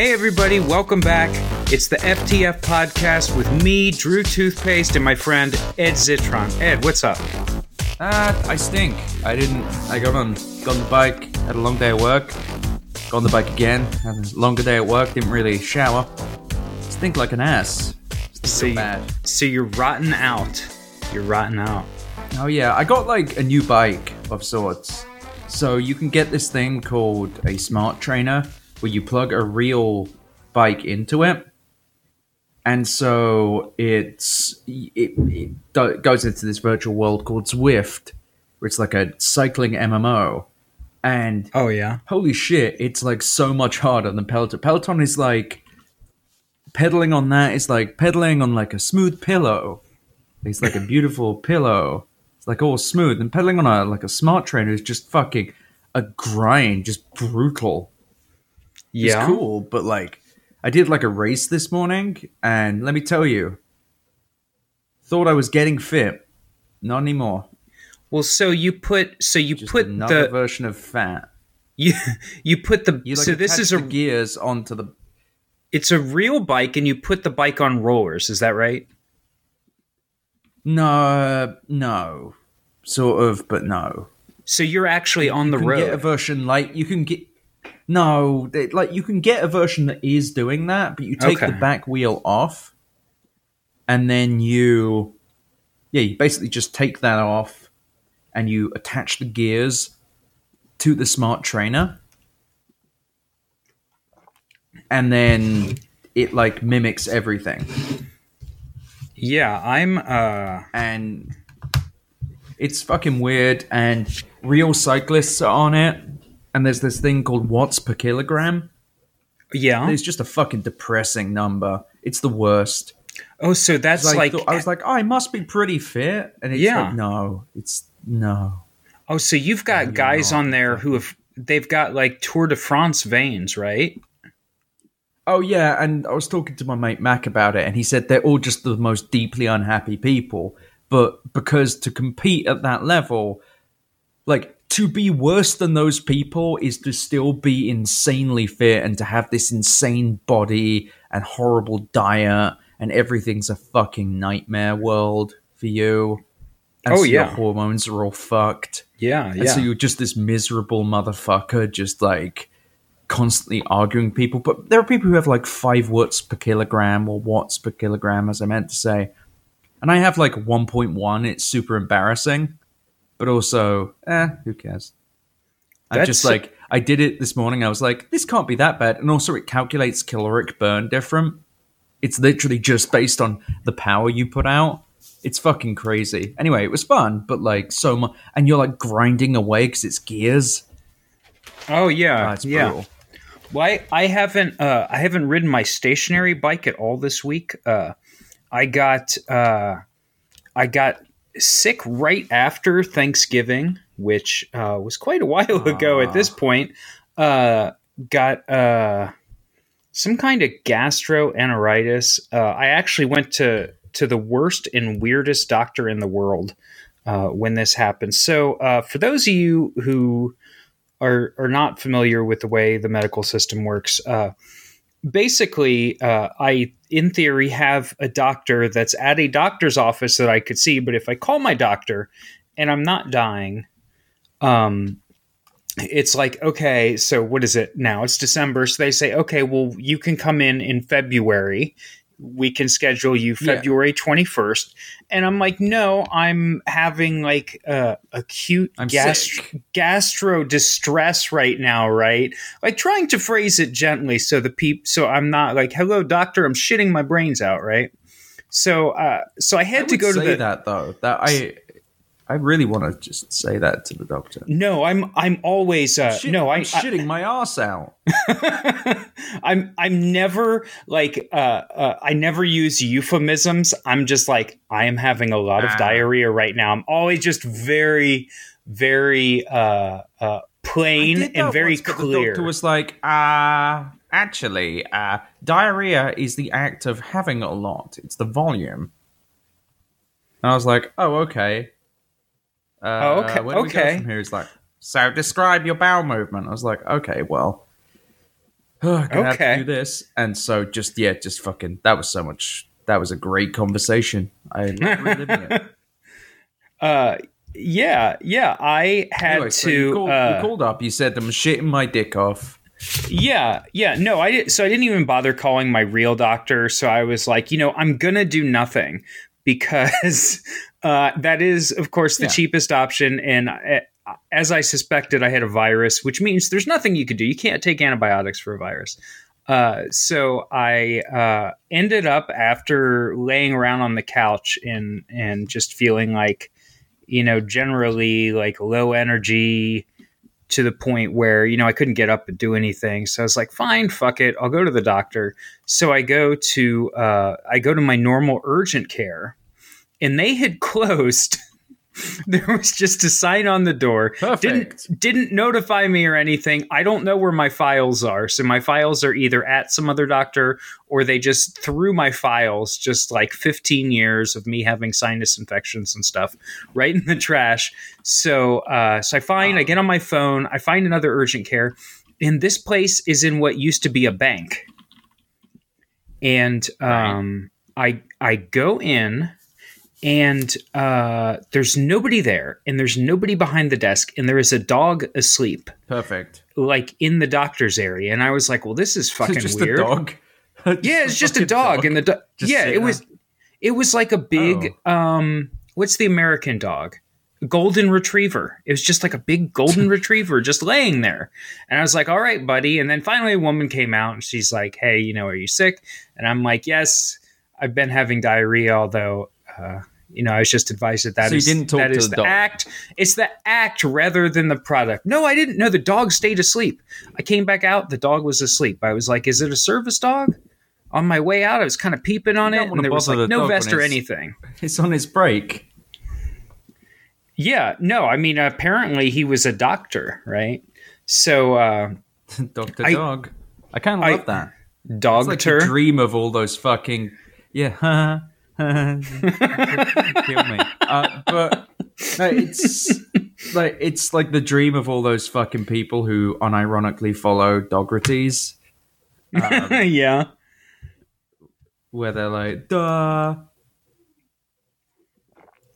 Hey, everybody, welcome back. It's the FTF podcast with me, Drew Toothpaste, and my friend Ed Zitron. Ed, what's up? Ah, I stink. I didn't. I got on, got on the bike, had a long day at work. Got on the bike again, had a longer day at work. Didn't really shower. Stink like an ass. Stink So, so bad. so you're rotten out. You're rotten out. Oh yeah, I got like a new bike of sorts. So you can get this thing called a smart trainer, where you plug a real bike into it, and so it's it, it do- goes into this virtual world called Zwift, where it's like a cycling MMO, and Oh, yeah. holy shit, it's like so much harder than Peloton. Peloton is like pedaling on that is like pedaling on like a smooth pillow. It's like a beautiful pillow. It's like all smooth. And pedaling on a like a smart trainer is just fucking a grind, just brutal. It's Yeah. cool, but like I did like a race this morning, and let me tell you, thought I was getting fit. Not anymore. Well, so you put so you Just put another the version of fat. you you put the You like so this is a gears onto the it's a real bike and you put the bike on rollers. Is that right? No, no, sort of, but no. So you're actually on the You can get a version like you can get. No, they- like you can get a version that is doing that, but you take Okay. the back wheel off, and then you, yeah, you basically just take that off, and you attach the gears to the smart trainer, and then it like mimics everything. Yeah, I'm uh and it's fucking weird. And real cyclists are on it, and there's this thing called watts per kilogram. yeah. It's just a fucking depressing number. It's the worst. Oh, so that's Like, like I was like, oh, I must be pretty fit, and it's Yeah. like, no, it's no. Oh, so you've got guys on there who have they've got like Tour de France veins, right? Oh yeah, and I was talking to my mate Mac about it, and he said they're all just the most deeply unhappy people. But because to compete at that level, like to be worse than those people is to still be insanely fit and to have this insane body and horrible diet and everything's a fucking nightmare world for you. And Oh, so your yeah. hormones are all fucked. Yeah, And yeah. so you're just this miserable motherfucker, just like constantly arguing people. But there are people who have like five watts per kilogram or watts per kilogram, as I meant to say. And I have like 1.1. It's super embarrassing, but also, eh, who cares? I'm That's- just like, I did it this morning. I was like, this can't be that bad. And also, it calculates caloric burn different. It's literally just based on the power you put out. It's fucking crazy. Anyway, it was fun, but like so much, and you're like grinding away because it's gears. oh yeah, Ah, it's yeah. brutal. Well, I, I haven't uh, I haven't ridden my stationary bike at all this week. Uh, I got uh, I got sick right after Thanksgiving, which uh, was quite a while ago at this point. Uh, got uh, some kind of gastroenteritis. Uh, I actually went to to the worst and weirdest doctor in the world uh, when this happened. So, uh, for those of you who are are not familiar with the way the medical system works, uh, basically, uh, I in theory have a doctor that's at a doctor's office that I could see, but if I call my doctor and I'm not dying, um, it's like okay, so what is it now? It's December, so they say okay, well you can come in in February. We can schedule you Yeah. February twenty first, and I'm like, no, I'm having like uh, acute I'm gast- sick. gastro distress right now, right? Like trying to phrase it gently so the peep, so I'm not like, hello, doctor, I'm shitting my brains out, right? So, uh, so I had I to go to the. that though. That I, I really want to just say that to the doctor. No, I'm I'm always uh, Shit, no, I, I'm shitting my ass out. I I'm I'm never like uh, uh I never use euphemisms. I'm just like I am having a lot of Ah. diarrhea right now. I'm always just very very uh uh plain and very once, but The clear. doctor was like, uh, actually, uh, diarrhea is the act of having a lot. It's the volume. And I was like, oh, okay. Uh, Oh, okay, Where do we go okay. from here? He's like, so describe your bowel movement. I was like, okay, well, oh, I'm gonna have Okay. to do this. And so just yeah, just fucking that was so much. That was a great conversation. I reliving it. Uh, yeah, yeah. I had Anyway, so to. you, called, uh, you called up. You said I'm shitting my dick off. Yeah, yeah. No, I did. So I didn't even bother calling my real doctor. So I was like, you know, I'm gonna do nothing because uh, that is, of course, the Yeah. cheapest option. And uh, as I suspected, I had a virus, which means there's nothing you could do. You can't take antibiotics for a virus. Uh, so I uh, ended up after laying around on the couch and and just feeling like, you know, generally like low energy to the point where you know I couldn't get up and do anything. So I was like, fine, fuck it, I'll go to the doctor. So I go to uh, I go to my normal urgent care, and they had closed. there was just a sign on the door. Perfect. Didn't didn't notify me or anything. I don't know where my files are. So my files are either at some other doctor or they just threw my files, just like 15 years of me having sinus infections and stuff, right in the trash. So uh, so I find I get on my phone, I find another urgent care, and this place is in what used to be a bank. And um, I I go in and uh, there's nobody there, and there's nobody behind the desk, and there is a dog asleep, Perfect. like in the doctor's area. And I was like, "Well, this is fucking just weird." a dog. Yeah, it's just a fucking dog, and the do- yeah, it was it was like a big um, what's the American dog? Golden retriever. It was just like a big golden retriever just laying there. And I was like, all right, buddy. And then finally a woman came out and she's like, hey, you know, are you sick? And I'm like, yes, I've been having diarrhea, although, uh, you know, I was just advised that that So you is- didn't talk that to is the the act. It's the act rather than the product. No, I didn't know the dog stayed asleep. I came back out, the dog was asleep. I was like, is it a service dog? On my way out, I was kind of peeping on it, and there was like the no vest or anything. It's on his break. Yeah, no, I mean, apparently he was a doctor, right? So, uh, Doctor Dog. I kind of love that. It's like dogter. dream of all those fucking yeah. Kill me. Uh, but no, it's like it's like the dream of all those fucking people who unironically follow Dogrities, yeah. where they're like, duh.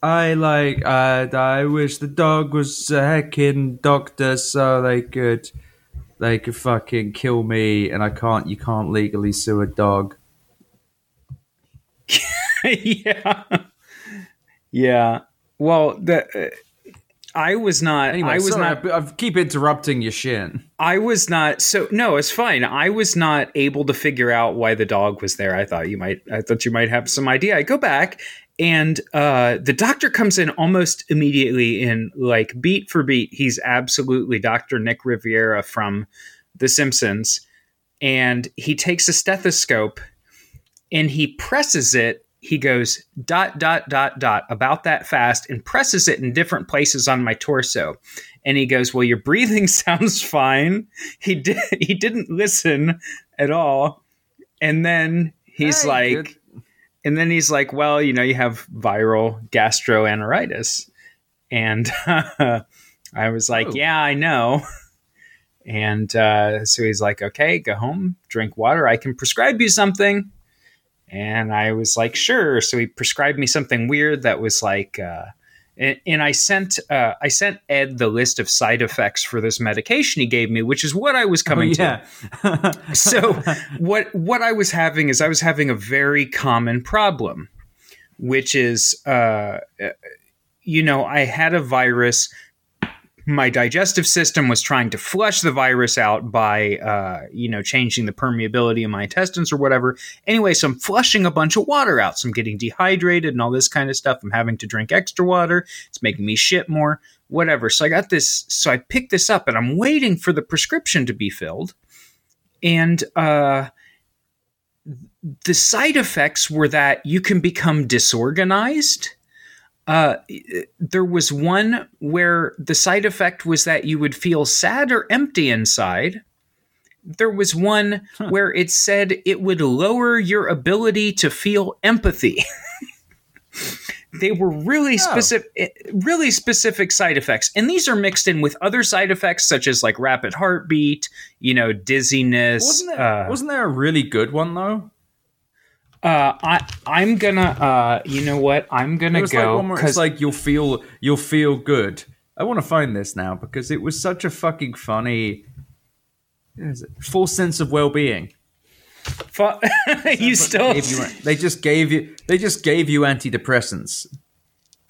I like. Uh, I wish the dog was a heckin' doctor so they could, they could fucking kill me, and I can't. You can't legally sue a dog. yeah. Yeah. Well, the uh, I was not Anyway, I was sorry, not I, I keep interrupting your shit. I was not so no, it's fine. I was not able to figure out why the dog was there. I thought you might I thought you might have some idea. I go back and uh the doctor comes in almost immediately in like beat for beat. He's absolutely Dr. Nick Riviera from The Simpsons and he takes a stethoscope and he presses it he goes dot dot dot dot about that fast and presses it in different places on my torso. And he goes well your breathing sounds fine. He did he didn't listen at all. And then he's Hey, like good. and then he's like well you know you have viral gastroenteritis. And i was like Oh. yeah i know. And uh, so he's like okay go home drink water. I can prescribe you something and I was like, sure. So he prescribed me something weird that was like, uh, and, and I sent uh, I sent Ed the list of side effects for this medication he gave me, which is what I was Oh, coming to. yeah. So what what I was having is I was having a very common problem, which is, uh, you know, I had a virus. My digestive system was trying to flush the virus out by, uh, you know, changing the permeability of my intestines or whatever. Anyway, so I'm flushing a bunch of water out. So I'm getting dehydrated and all this kind of stuff. I'm having to drink extra water. It's making me shit more, whatever. So I got this. So I picked this up and I'm waiting for the prescription to be filled. And uh, the side effects were that you can become disorganized. Uh, there was one where the side effect was that you would feel sad or empty inside. There was one where it said it would lower your ability to feel empathy. they were really specific really specific side effects and these are mixed in with other side effects such as like rapid heartbeat you know dizziness Wasn't there, uh, wasn't there a really good one though? Uh, I, i'm gonna uh, you know what i'm gonna go one it's because like you'll feel you'll feel good. I want to find this now because it was such a fucking funny. is? Full sense of well-being. you still Gave you- they just gave you. They just gave you antidepressants.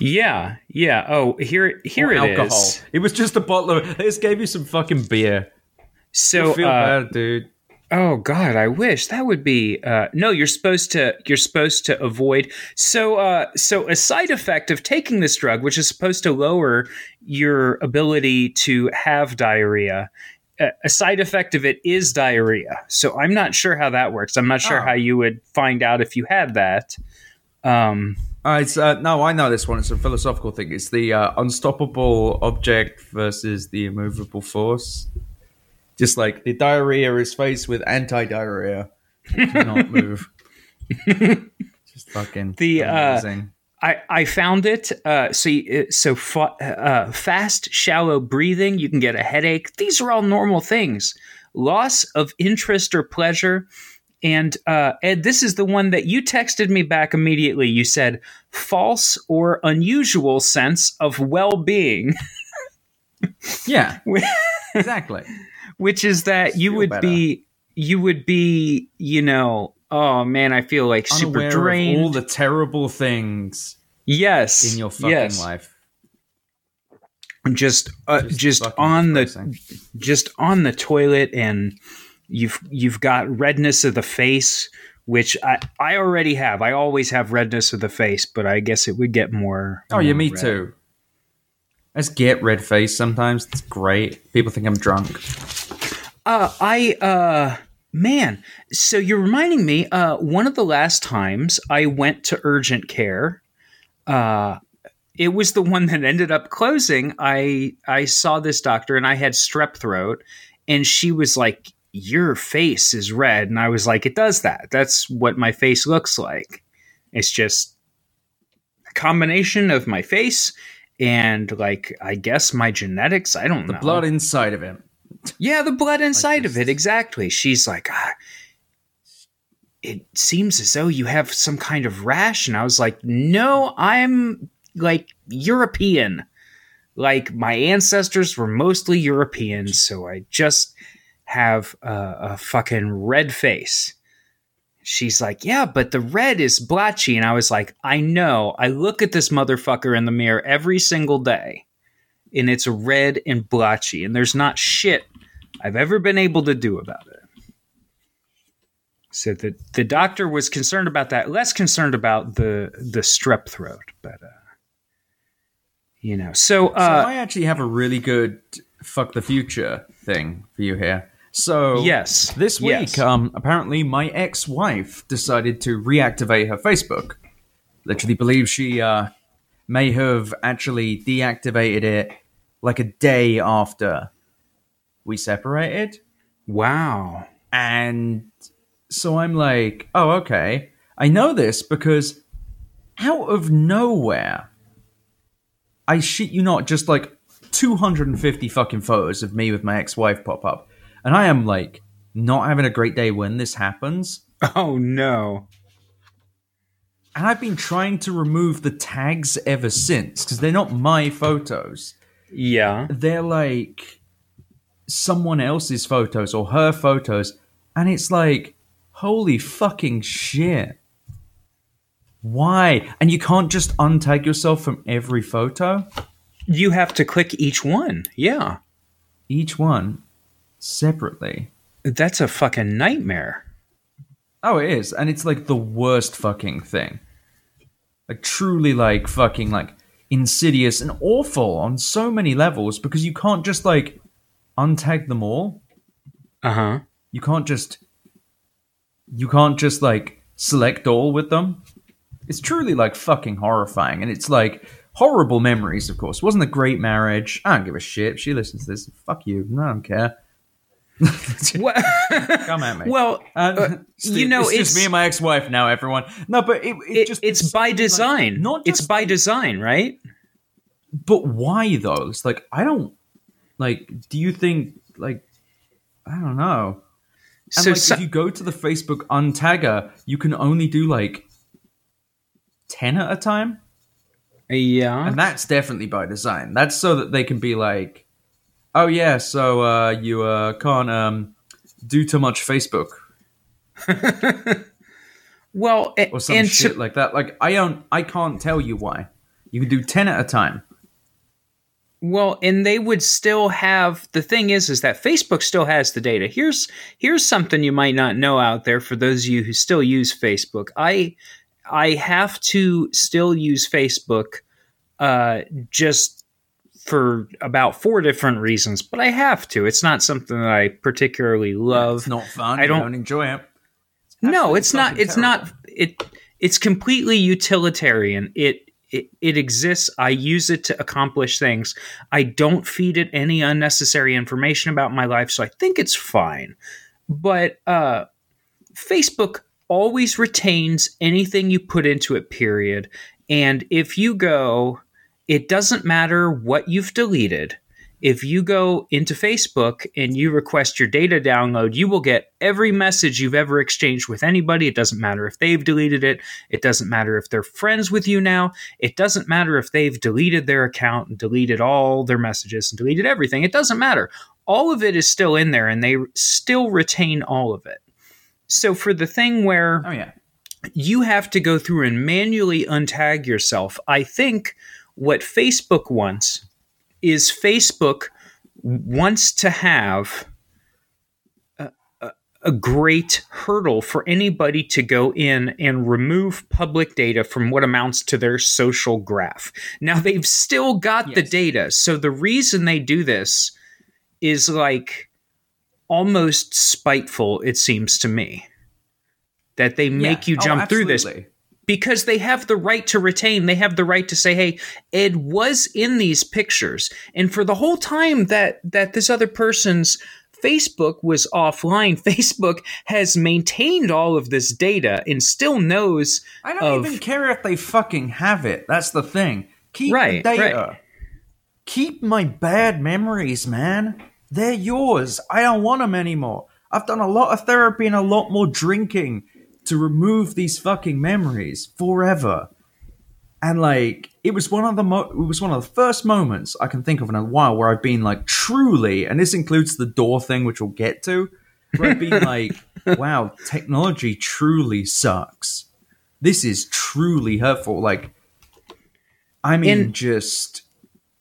yeah yeah oh here here or it is. alcohol. It was just a bottle of. They just gave you some fucking beer. so Feel uh, bad, dude. Oh God, I wish that would be. Uh, no, you're supposed to. You're supposed to avoid. So, uh, so a side effect of taking this drug, which is supposed to lower your ability to have diarrhea, a, side effect of it is diarrhea. So I'm not sure how that works. I'm not sure Oh. how you would find out if you had that. Um, Uh, it's uh, no, I know this one. It's a philosophical thing. It's the uh, unstoppable object versus the immovable force. Just like the diarrhea is faced with anti-diarrhea, it cannot move. Just fucking The, uh, amazing. I, I found it. Uh, so you- so fa- uh, fast, shallow breathing. You can get a headache. These are all normal things. Loss of interest or pleasure. And uh, Ed, this is the one that you texted me back immediately. You said false or unusual sense of well-being, yeah, exactly. Which is that you would better. be you would be you know oh man I feel like super Unaware drained. of all the terrible things yes, in your fucking yes. life. just uh, just, Just on the just on the toilet and you've you've got redness of the face which I, I already have i always have redness of the face but i guess it would get more Oh yeah, more me red. too. I just get red face sometimes. It's great. People think I'm drunk. uh i uh man so you're reminding me uh one of the last times i went to urgent care uh it was the one that ended up closing i i saw this doctor and i had strep throat and she was like your face is red and i was like it does that that's what my face looks like it's just a combination of my face and like i guess my genetics i don't The know the blood inside of him. yeah, the blood inside of it, exactly. She's like, ah, it seems as though you have some kind of rash. And I was like, no, I'm like European. Like my ancestors were mostly European, so I just have a, a fucking red face. She's like, yeah, but the red is blotchy. And I was like, I know. I look at this motherfucker in the mirror every single day and it's red and blotchy, and there's not shit I've ever been able to do about it. So the the doctor was concerned about that, less concerned about the the strep throat, but uh, you know. So, So uh, I actually have a really good fuck the future thing for you here. So yes, this week, yes. um, apparently my ex-wife decided to reactivate her Facebook. Literally believes she uh, may have actually deactivated it like a day after we separated. wow, And so I'm like, oh, okay. I know this because out of nowhere, I shit you not, just like 250 fucking photos of me with my ex wife pop up. And I am like, not having a great day when this happens. oh no, And I've been trying to remove the tags ever since because they're not my photos. yeah, they're like someone else's photos or her photos. And it's like holy fucking shit. Why? And you can't just untag yourself from every photo? You have to click each one. Yeah, each one separately. That's a fucking nightmare. oh it is. And it's like the worst fucking thing. Like truly like fucking like insidious and awful on so many levels because you can't just like untag them all. Uh huh. you can't just you can't just like select all with them. It's truly like fucking horrifying. And it's like horrible memories of course. Wasn't a great marriage. I don't give a shit. She listens to this fuck you. No, i don't care What- Come at me. well, Uh, uh, Steve, you know, it's, just me and my ex-wife now. Everyone, no, but it, it, it, just it's by design. not it's by design, right? But why though? It's like I don't like. Do you think like I don't know? And So, like, so- if you go to the Facebook untagger, you can only do like ten at a time, yeah, and that's definitely by design. That's so that they can be like, oh yeah, so uh, you uh, can't um, do too much Facebook well, or some and shit to, like that. Like I don't, I can't tell you why. You can do ten at a time. Well, and they would still have the thing is is that Facebook still has the data. Here's here's something you might not know out there for those of you who still use Facebook. I I have to still use Facebook uh, just for about four different reasons, but I have to. It's not something that I particularly love. It's not fun. I don't- don't, enjoy it. no it's not it's not it it's completely utilitarian it, it it exists i use it to accomplish things i don't feed it any unnecessary information about my life so i think it's fine but uh facebook always retains anything you put into it period and if you go it doesn't matter what you've deleted if you go into Facebook and you request your data download, you will get every message you've ever exchanged with anybody. It doesn't matter if they've deleted it. It doesn't matter if they're friends with you now. It doesn't matter if they've deleted their account and deleted all their messages and deleted everything. It doesn't matter. All of it is still in there and they still retain all of it. So for the thing where Oh yeah. you have to go through and manually untag yourself. I think what Facebook wants is Facebook wants to have a, a, a great hurdle for anybody to go in and remove public data from what amounts to their social graph. Now, they've still got the data. So the reason they do this is like almost spiteful, it seems to me. That they make you Oh, jump through this. Because they have the right to retain they have the right to say hey ed was in these pictures and for the whole time that that this other person's facebook was offline facebook has maintained all of this data and still knows I don't of- even care if they fucking have it. That's the thing. Keep Right, the data. right. Keep my bad memories, man. They're yours. I don't want them anymore. I've done a lot of therapy and a lot more drinking to remove these fucking memories forever. And like, it was one of the mo- it was one of the first moments I can think of in a while where I've been like truly, and this includes the door thing, which we'll get to, where I've been like, wow, technology truly sucks. This is truly hurtful. Like, I mean, And just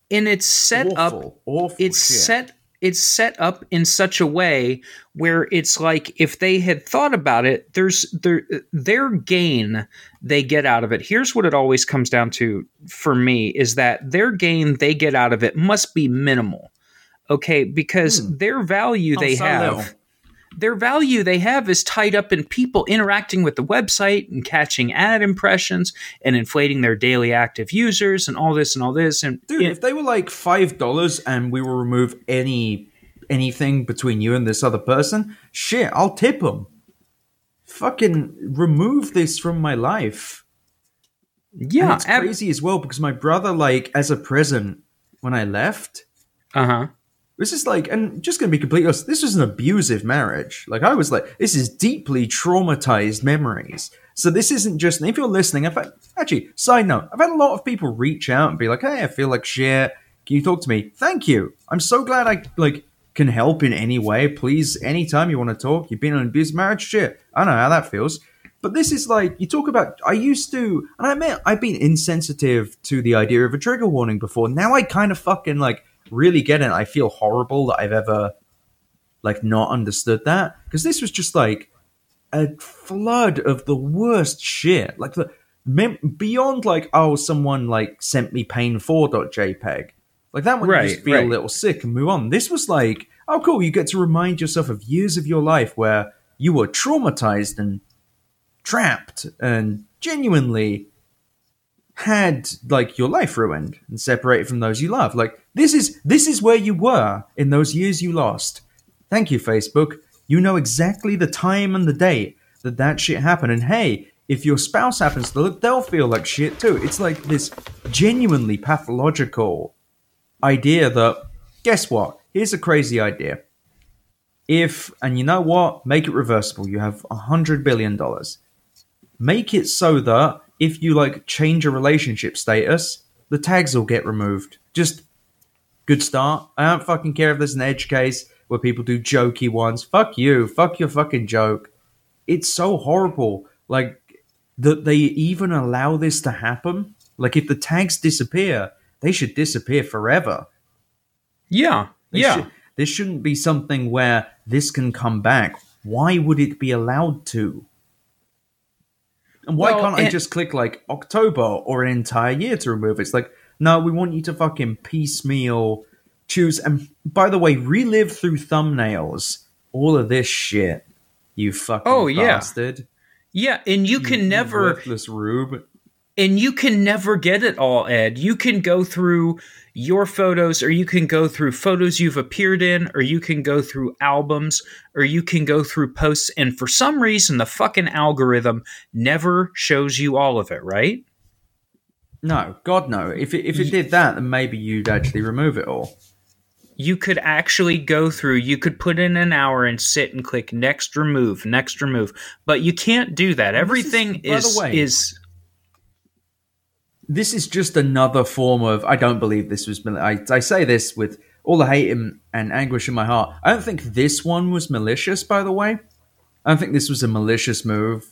in it's set up awful, awful. it's shit. set it's set up in such a way where it's like if they had thought about it there's their their gain they get out of it. Here's what it always comes down to for me is that their gain they get out of it must be minimal. Okay? Because hmm. their value they Oh, so? have little. Their value they have is tied up in people interacting with the website and catching ad impressions and inflating their daily active users and all this and all this and Dude, it- if they were like five dollars and we will remove any anything between you and this other person, shit, I'll tip them. Fucking remove this from my life. yeah and it's ab- crazy as well because my brother, like, as a present when I left, uh-huh this is like, and just gonna be completely honest, this was an abusive marriage. Like, I was like, this is deeply traumatized memories. So this isn't just, if you're listening, I've had, actually, side note, I've had a lot of people reach out and be like, hey, I feel like shit. Can you talk to me? Thank you. I'm so glad I, like, can help in any way. Please, anytime you want to talk, you've been in an abusive marriage, shit. I know how that feels. But this is like, you talk about, I used to, and I admit, I've been insensitive to the idea of a trigger warning before. Now I kind of fucking, like, really get it. I feel horrible that I've ever like not understood that because this was just like a flood of the worst shit. Like the beyond like oh someone like sent me pain4.jpg. Like that one you just feel right. a little sick and move on. This was like oh cool, you get to remind yourself of years of your life where you were traumatized and trapped and genuinely had like your life ruined and separated from those you love. Like this is this is where you were in those years you lost. Thank you, Facebook. You know exactly the time and the date that that shit happened. And hey, if your spouse happens to look, they'll feel like shit too. It's like this genuinely pathological idea that, guess what? Here's a crazy idea. If, and you know what? Make it reversible. You have a hundred billion dollars. Make it so that if you like change a relationship status, the tags will get removed. Just good start. I don't fucking care if there's an edge case where people do jokey ones. Fuck you. Fuck your fucking joke. It's so horrible. Like that they even allow this to happen. Like if the tags disappear, they should disappear forever. Yeah. They yeah. should- this shouldn't be something where this can come back. Why would it be allowed to? And why Well, can't I just click like October or an entire year to remove it? It's like, no, we want you to fucking piecemeal choose. And by the way, relive through thumbnails all of this shit. You fucking Oh, yeah. bastard. yeah. And you can never worthless rube. and you can never get it all ed you can go through your photos or you can go through photos you've appeared in or you can go through albums or you can go through posts and for some reason the fucking algorithm never shows you all of it right No, God no. If it, if it did that, then maybe you'd actually remove it all. you could actually go through you could put in an hour and sit and click next remove next remove but you can't do that is- everything by is way- is this is just another form of I don't believe this was I, I say this with all the hate and, and anguish in my heart. I don't think this one was malicious, by the way. I don't think this was a malicious move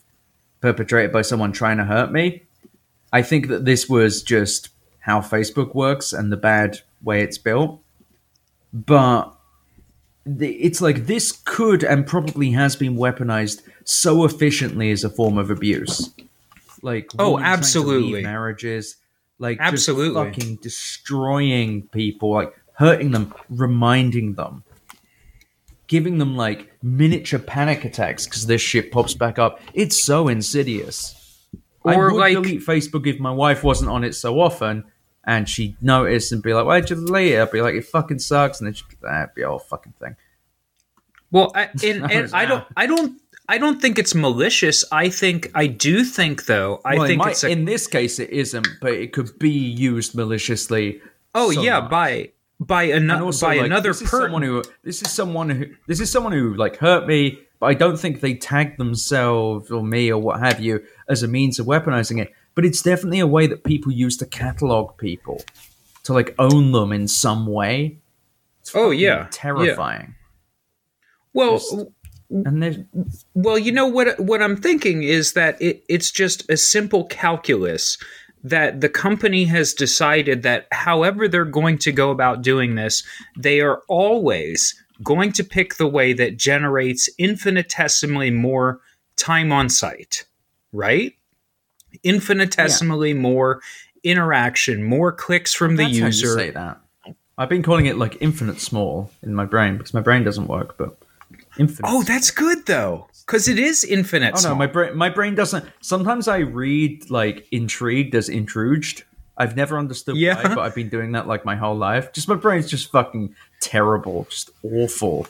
perpetrated by someone trying to hurt me. I think that this was just how Facebook works and the bad way it's built. But it's like this could and probably has been weaponized so efficiently as a form of abuse. Like Oh, women trying to leave absolutely. marriages, like Absolutely. fucking destroying people, like hurting them, reminding them, giving them like miniature panic attacks because this shit pops back up. It's so insidious. I would like- delete Facebook if my wife wasn't on it so often. And she'd notice and be like, "Why'd you delete it?" I'd be like, "It fucking sucks," and then she'd be like, "That'd be a whole fucking thing." Well, I, and, I and I don't. I don't, I don't think it's malicious. I think, I do think though. I well, think might- it's a, in this case it isn't, but it could be used maliciously. oh so yeah, much. by by another also, by like, another this is person. someone who this is someone who this is someone who like hurt me, but I don't think they tagged themselves or me or what have you as a means of weaponizing it. But it's definitely a way that people use to catalog people to like own them in some way. It's Oh, yeah. Yeah. terrifying. well, just- And there's well, you know what? What I'm thinking is that it, it's just a simple calculus that the company has decided that however they're going to go about doing this, they are always going to pick the way that generates infinitesimally more time on site, right? Infinitesimally more interaction, more clicks from the that's how you user. say that. I've been calling it like infinite small in my brain because my brain doesn't work, but infinite. Oh, that's good though, because it is infinite. Oh no, my brain my brain doesn't. Sometimes I read like intrigued as intruded. I've never understood Yeah. why, but I've been doing that like my whole life. Just my brain's just fucking terrible, just awful.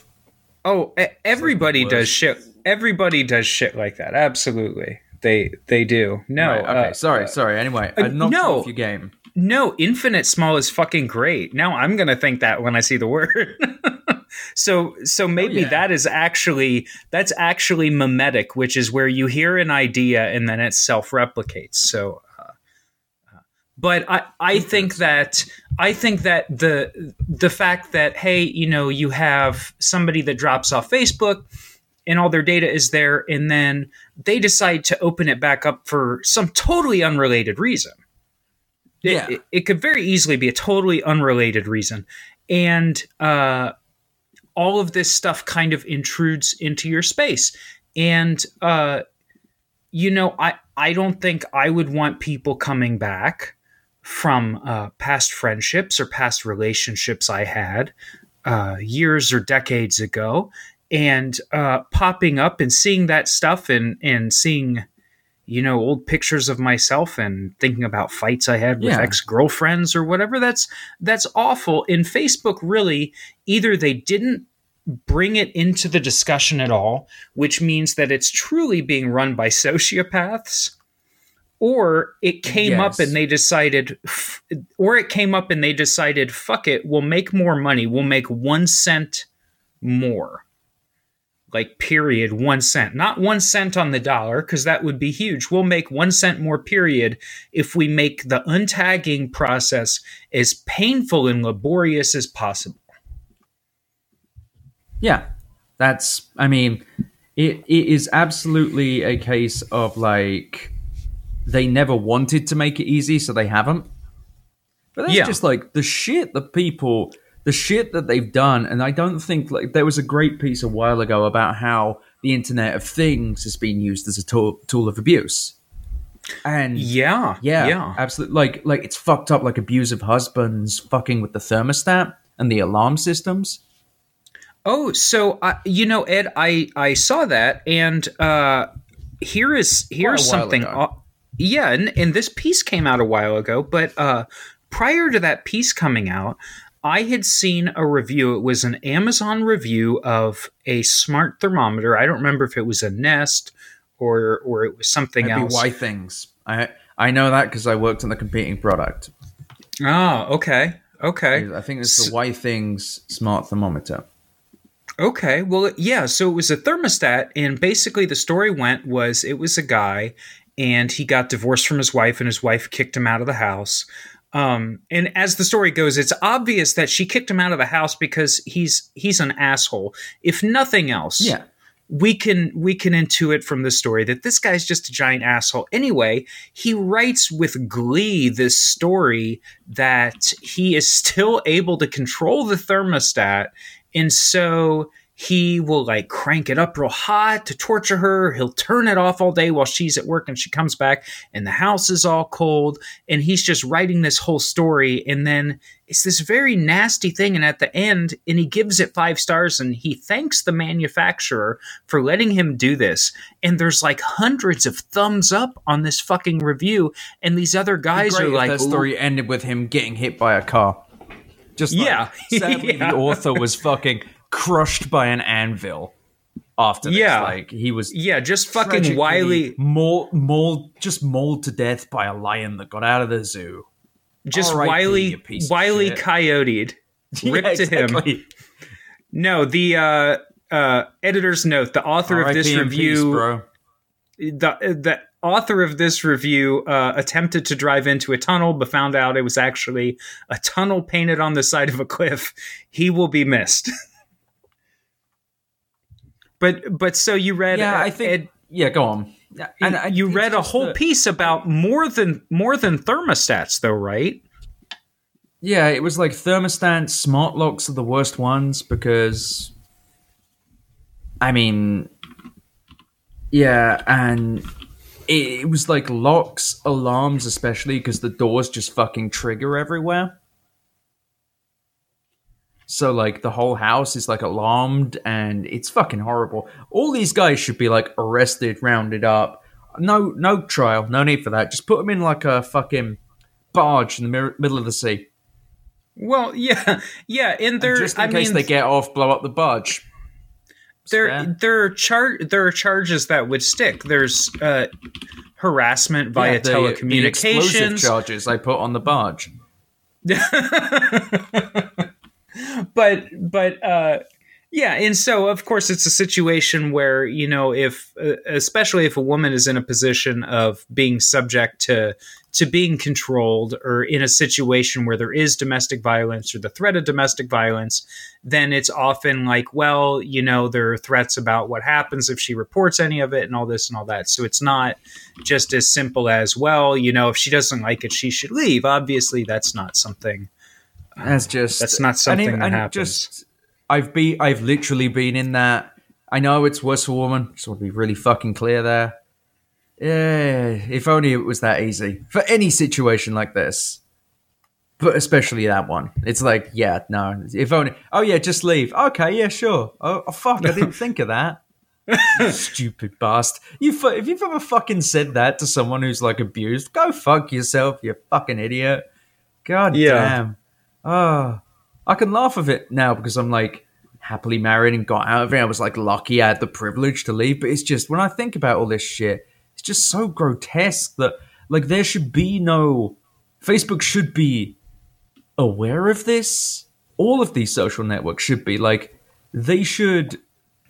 Oh, everybody worst. does shit. Everybody does shit like that. Absolutely, they they do. No, Right, okay, uh, sorry, sorry. Anyway, uh, I'm not no. off your game. no. Infinite small is fucking great. Now I'm gonna think that when I see the word. so so maybe Oh, yeah. that is actually that's actually mimetic, which is where you hear an idea and then it self replicates. So. But I, I think that I think that the the fact that hey you know you have somebody that drops off Facebook and all their data is there and then they decide to open it back up for some totally unrelated reason. It- Yeah. it, it could very easily be a totally unrelated reason. And uh, all of this stuff kind of intrudes into your space. And uh, you know i i don't think i would want people coming back from uh, past friendships or past relationships i had uh, years or decades ago and uh, popping up and seeing that stuff and and seeing you know old pictures of myself and thinking about fights I had with Yeah. ex-girlfriends or whatever that's that's awful and Facebook really either they didn't bring it into the discussion at all, which means that it's truly being run by sociopaths, or it came Yes. up and they decided, or it came up and they decided, fuck it, we'll make more money, we'll make one cent more. Like, period, one cent. Not one cent on the dollar, because that would be huge. We'll make one cent more, period, if we make the untagging process as painful and laborious as possible. Yeah, that's. I mean, it, it is absolutely a case of like they never wanted to make it easy, so they haven't. But that's Yeah. just like the shit that people, the shit that they've done, and I don't think like there was a great piece a while ago about how the Internet of Things has been used as a tool tool of abuse, and Yeah. yeah, Yeah. absolutely. Like, like it's fucked up. Like abusive husbands fucking with the thermostat and the alarm systems. Oh, so uh, you know, Ed, I I saw that, and uh, here is here's something. ago. Yeah, and, and this piece came out a while ago, but uh, prior to that piece coming out, I had seen a review. It was an Amazon review of a smart thermometer. I don't remember if it was a Nest or or it was something Maybe else. Withings. I I know that because I worked on the competing product. Oh, okay, okay. I think it's the Withings smart thermometer. Okay, well, yeah. So it was a thermostat, and basically the story went was it was a guy, and he got divorced from his wife, and his wife kicked him out of the house. Um, and as the story goes, it's obvious that she kicked him out of the house because he's he's an asshole. If nothing else, Yeah. we can we can intuit from the story that this guy's just a giant asshole. Anyway, he writes with glee this story that he is still able to control the thermostat, and so he will like crank it up real hot to torture her. He'll turn it off all day while she's at work and she comes back and the house is all cold. And he's just writing this whole story. And then it's this very nasty thing. And at the end, and he gives it five stars and he thanks the manufacturer for letting him do this. And there's like hundreds of thumbs up on this fucking review. And these other guys are like, that story ended with him getting hit by a car. Just like, Yeah. sadly, Yeah. the author was fucking crushed by an anvil. After this, Yeah. like he was yeah, just fucking wily, mauled, mauled, just mauled to death by a lion that got out of the zoo. just R.I.P., wily, of wily coyoted. Rip Yeah, to him. exactly. No, the uh, uh, editor's note: the author of R.I.P. this review, peace, the the author of this review uh, attempted to drive into a tunnel, but found out it was actually a tunnel painted on the side of a cliff. He will be missed. but but so you read? Yeah, uh, I think. Ed, yeah, go on. And I- you read a whole that- piece about more than more than thermostats, though, right? Yeah, it was like thermostats, smart locks are the worst ones because I mean yeah, and it, it was like locks, alarms especially because the doors just fucking trigger everywhere. So like the whole house is like alarmed and it's fucking horrible. All these guys should be like arrested, rounded up. No no trial, no need for that. Just put them in like a fucking barge in the mir- middle of the sea. Well, yeah, yeah, and there. just in I case mean, they get off, blow up the barge. there Fair. there are char- there are charges that would stick. There's uh, harassment via Yeah, the- The explosive telecommunications, charges I put on the barge. but but uh, yeah, and so of course it's a situation where you know if uh, especially if a woman is in a position of being subject to to being controlled or in a situation where there is domestic violence or the threat of domestic violence then it's often like well you know there are threats about what happens if she reports any of it and all this and all that. So it's not just as simple as well you know if she doesn't like it she should leave. Obviously that's not something That's just That's not something and, that happens. Just I've be I've literally been in that. I know it's worse for women. Just want to be really fucking clear there. Yeah, if only it was that easy for any situation like this, but especially that one. It's like, yeah, no. If only. Oh yeah, just leave. Okay, yeah, sure. Oh, oh, fuck, I didn't think of that. Stupid bastard. You if you've ever fucking said that to someone who's like abused, go fuck yourself, you fucking idiot. God Yeah. damn. Oh, I can laugh of it now because I'm like, happily married and got out of it. I was like lucky I had the privilege to leave. But it's just when I think about all this shit, it's just so grotesque that like there should be no Facebook should be aware of this. All of these social networks should be like they should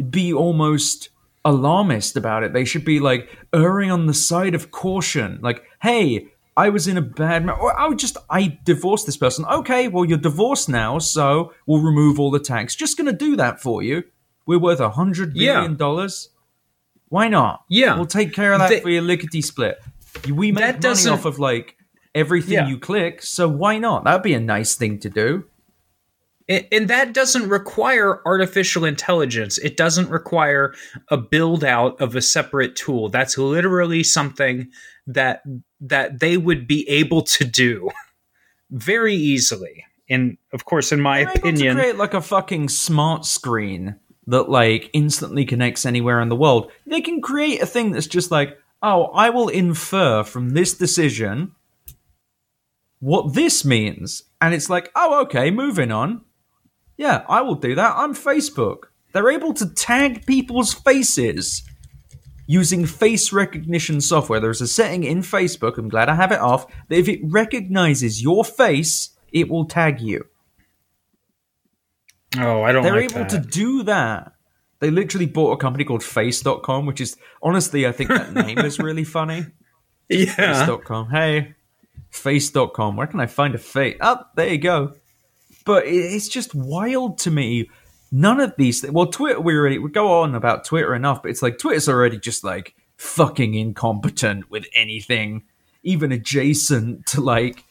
be almost alarmist about it. They should be like erring on the side of caution. Like, hey, I was in a bad ma- or I would just I divorced this person. Okay, well you're divorced now, so we'll remove all the tax. Just gonna do that for you. We're worth a hundred billion Yeah. dollars. Why not? Yeah. we'll take care of that They- for your lickety split. We make That money off of like everything Yeah. you click, so why not? That'd be a nice thing to do. And, and that doesn't require artificial intelligence. It doesn't require a build out of a separate tool. That's literally something that that they would be able to do very easily. And of course, in my They're opinion, create like a fucking smart screen that like instantly connects anywhere in the world. They can create a thing that's just like, oh, I will infer from this decision what this means. And it's like, oh, okay, moving on. Yeah, I will do that. I'm Facebook. They're able to tag people's faces using face recognition software. There's a setting in Facebook, I'm glad I have it off, that if it recognizes your face, it will tag you. oh, I don't They're like able that. to do that. They literally bought a company called Face.com, which is honestly, I think that name is really funny. yeah. Face.com. Hey, Face.com. Where can I find a face? Oh, there you go. But it's just wild to me. None of these. Th- well, Twitter. We already we go on about Twitter enough, but it's like Twitter's already just like fucking incompetent with anything, even adjacent to like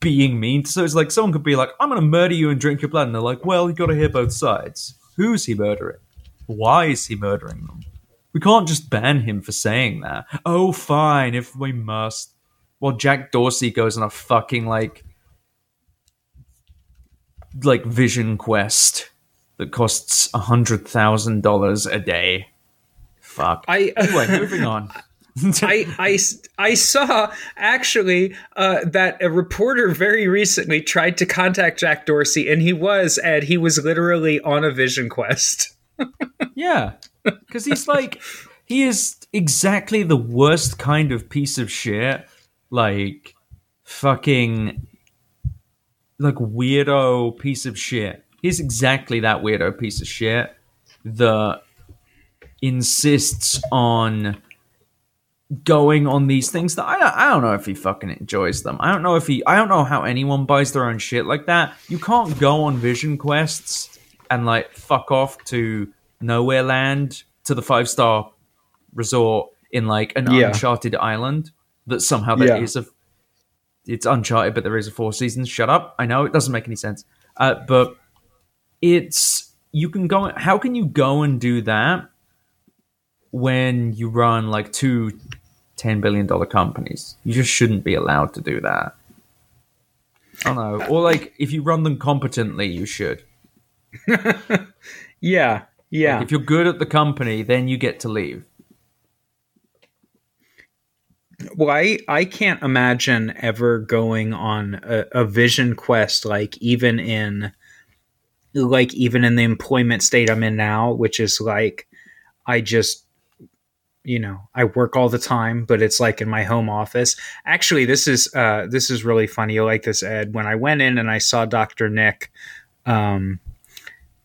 being mean. So it's like someone could be like, "I'm going to murder you and drink your blood," and they're like, "Well, you got to hear both sides. Who's he murdering? Why is he murdering them? We can't just ban him for saying that. Oh, fine, if we must." Well, Jack Dorsey goes on a fucking like like vision quest that costs a hundred thousand dollars a day. Fuck. I anyway, moving on. I, I, I saw actually uh, that a reporter very recently tried to contact Jack Dorsey, and he was, and he was literally on a vision quest. yeah, because he's like he is exactly the worst kind of piece of shit. Like fucking like weirdo piece of shit. He's exactly that weirdo piece of shit that insists on going on these things that I don't, I don't know if he fucking enjoys them. I don't know if he I don't know how anyone buys their own shit like that. You can't go on vision quests and like fuck off to nowhere land to the five star resort in like an Yeah. uncharted island that somehow there Yeah. is a it's uncharted but there is a four seasons shut up i know it doesn't make any sense uh, but it's you can go how can you go and do that when you run like two 10 billion dollar companies? You just shouldn't be allowed to do that. I don't know. Or like if you run them competently you should. Yeah, yeah. if you're good at the company then you get to leave. Well, I, I can't imagine ever going on a, a vision quest like even in like even in the employment state I'm in now, which is like I just you know I work all the time, but it's like in my home office. Actually, this is uh, this is really funny. You like this, Ed? When I went in and I saw Doctor Nick, um,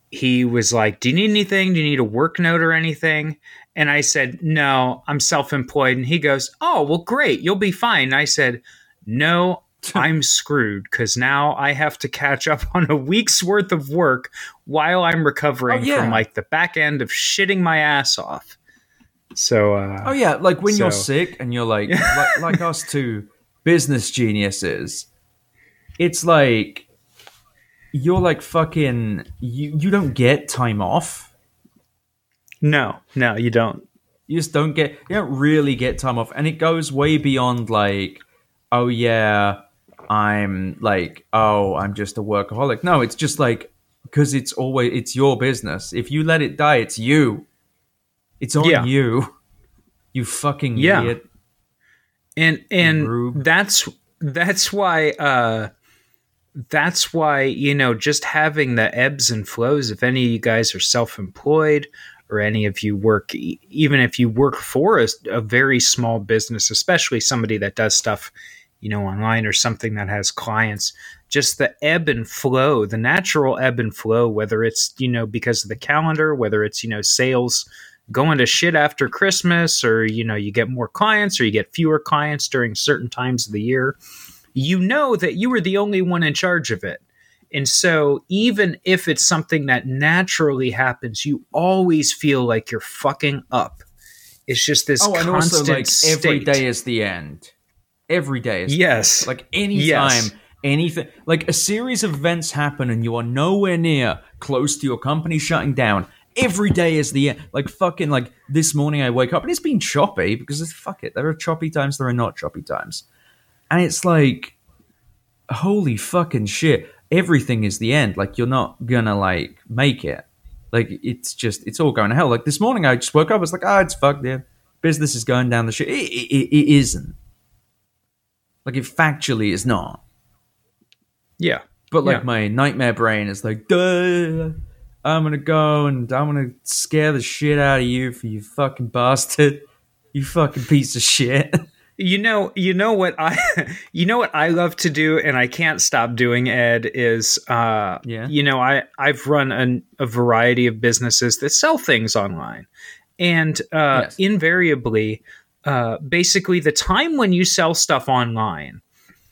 he was like, "Do you need anything? Do you need a work note or anything?" And I said, No, I'm self employed. And he goes, Oh, well, great. You'll be fine. And I said, No, I'm screwed because now I have to catch up on a week's worth of work while I'm recovering Oh, yeah. from like the back end of shitting my ass off. So, uh, Oh yeah, like when you're sick and you're like, like like us two business geniuses. It's like you're like fucking you you don't get time off. no, no, you don't. You just don't get you don't really get time off and it goes way beyond like oh yeah, I'm like oh, I'm just a workaholic. No, it's just like because it's always it's your business. If you let it die, it's you. It's on Yeah. you. You fucking Yeah. idiot. and and Rube. that's that's why uh that's why you know just having the ebbs and flows if any of you guys are self-employed or any of you work even if you work for a, a, very small business especially somebody that does stuff you know online or something that has clients just the ebb and flow the natural ebb and flow whether it's you know because of the calendar whether it's you know sales going to shit after christmas or you know you get more clients or you get fewer clients during certain times of the year you know that you were the only one in charge of it. And so, even if it's something that naturally happens, you always feel like you're fucking up. It's just this oh, and also like state. every day is the end. Every day is yes, like anytime, yes. anything like a series of events happen and you are nowhere near close to your company shutting down. Every day is the end. Like fucking like this morning, I wake up and it's been choppy because it's, fuck it. There are choppy times, there are not choppy times. And it's like, holy fucking shit. Everything is the end. Like, you're not gonna, like, make it. Like, it's just, it's all going to hell. Like, this morning I just woke up, I was like, ah, oh, it's fucked, yeah. Business is going down the shit. It, it, it isn't. Like, it factually is not. Yeah. But, like, yeah. my nightmare brain is like, duh. I'm gonna go and I'm gonna scare the shit out of you for you fucking bastard. You fucking piece of shit. You know, you know what I, you know what I love to do, and I can't stop doing. Ed is, uh, yeah. You know, I I've run an, a variety of businesses that sell things online, and uh, yes. invariably, uh, basically, the time when you sell stuff online,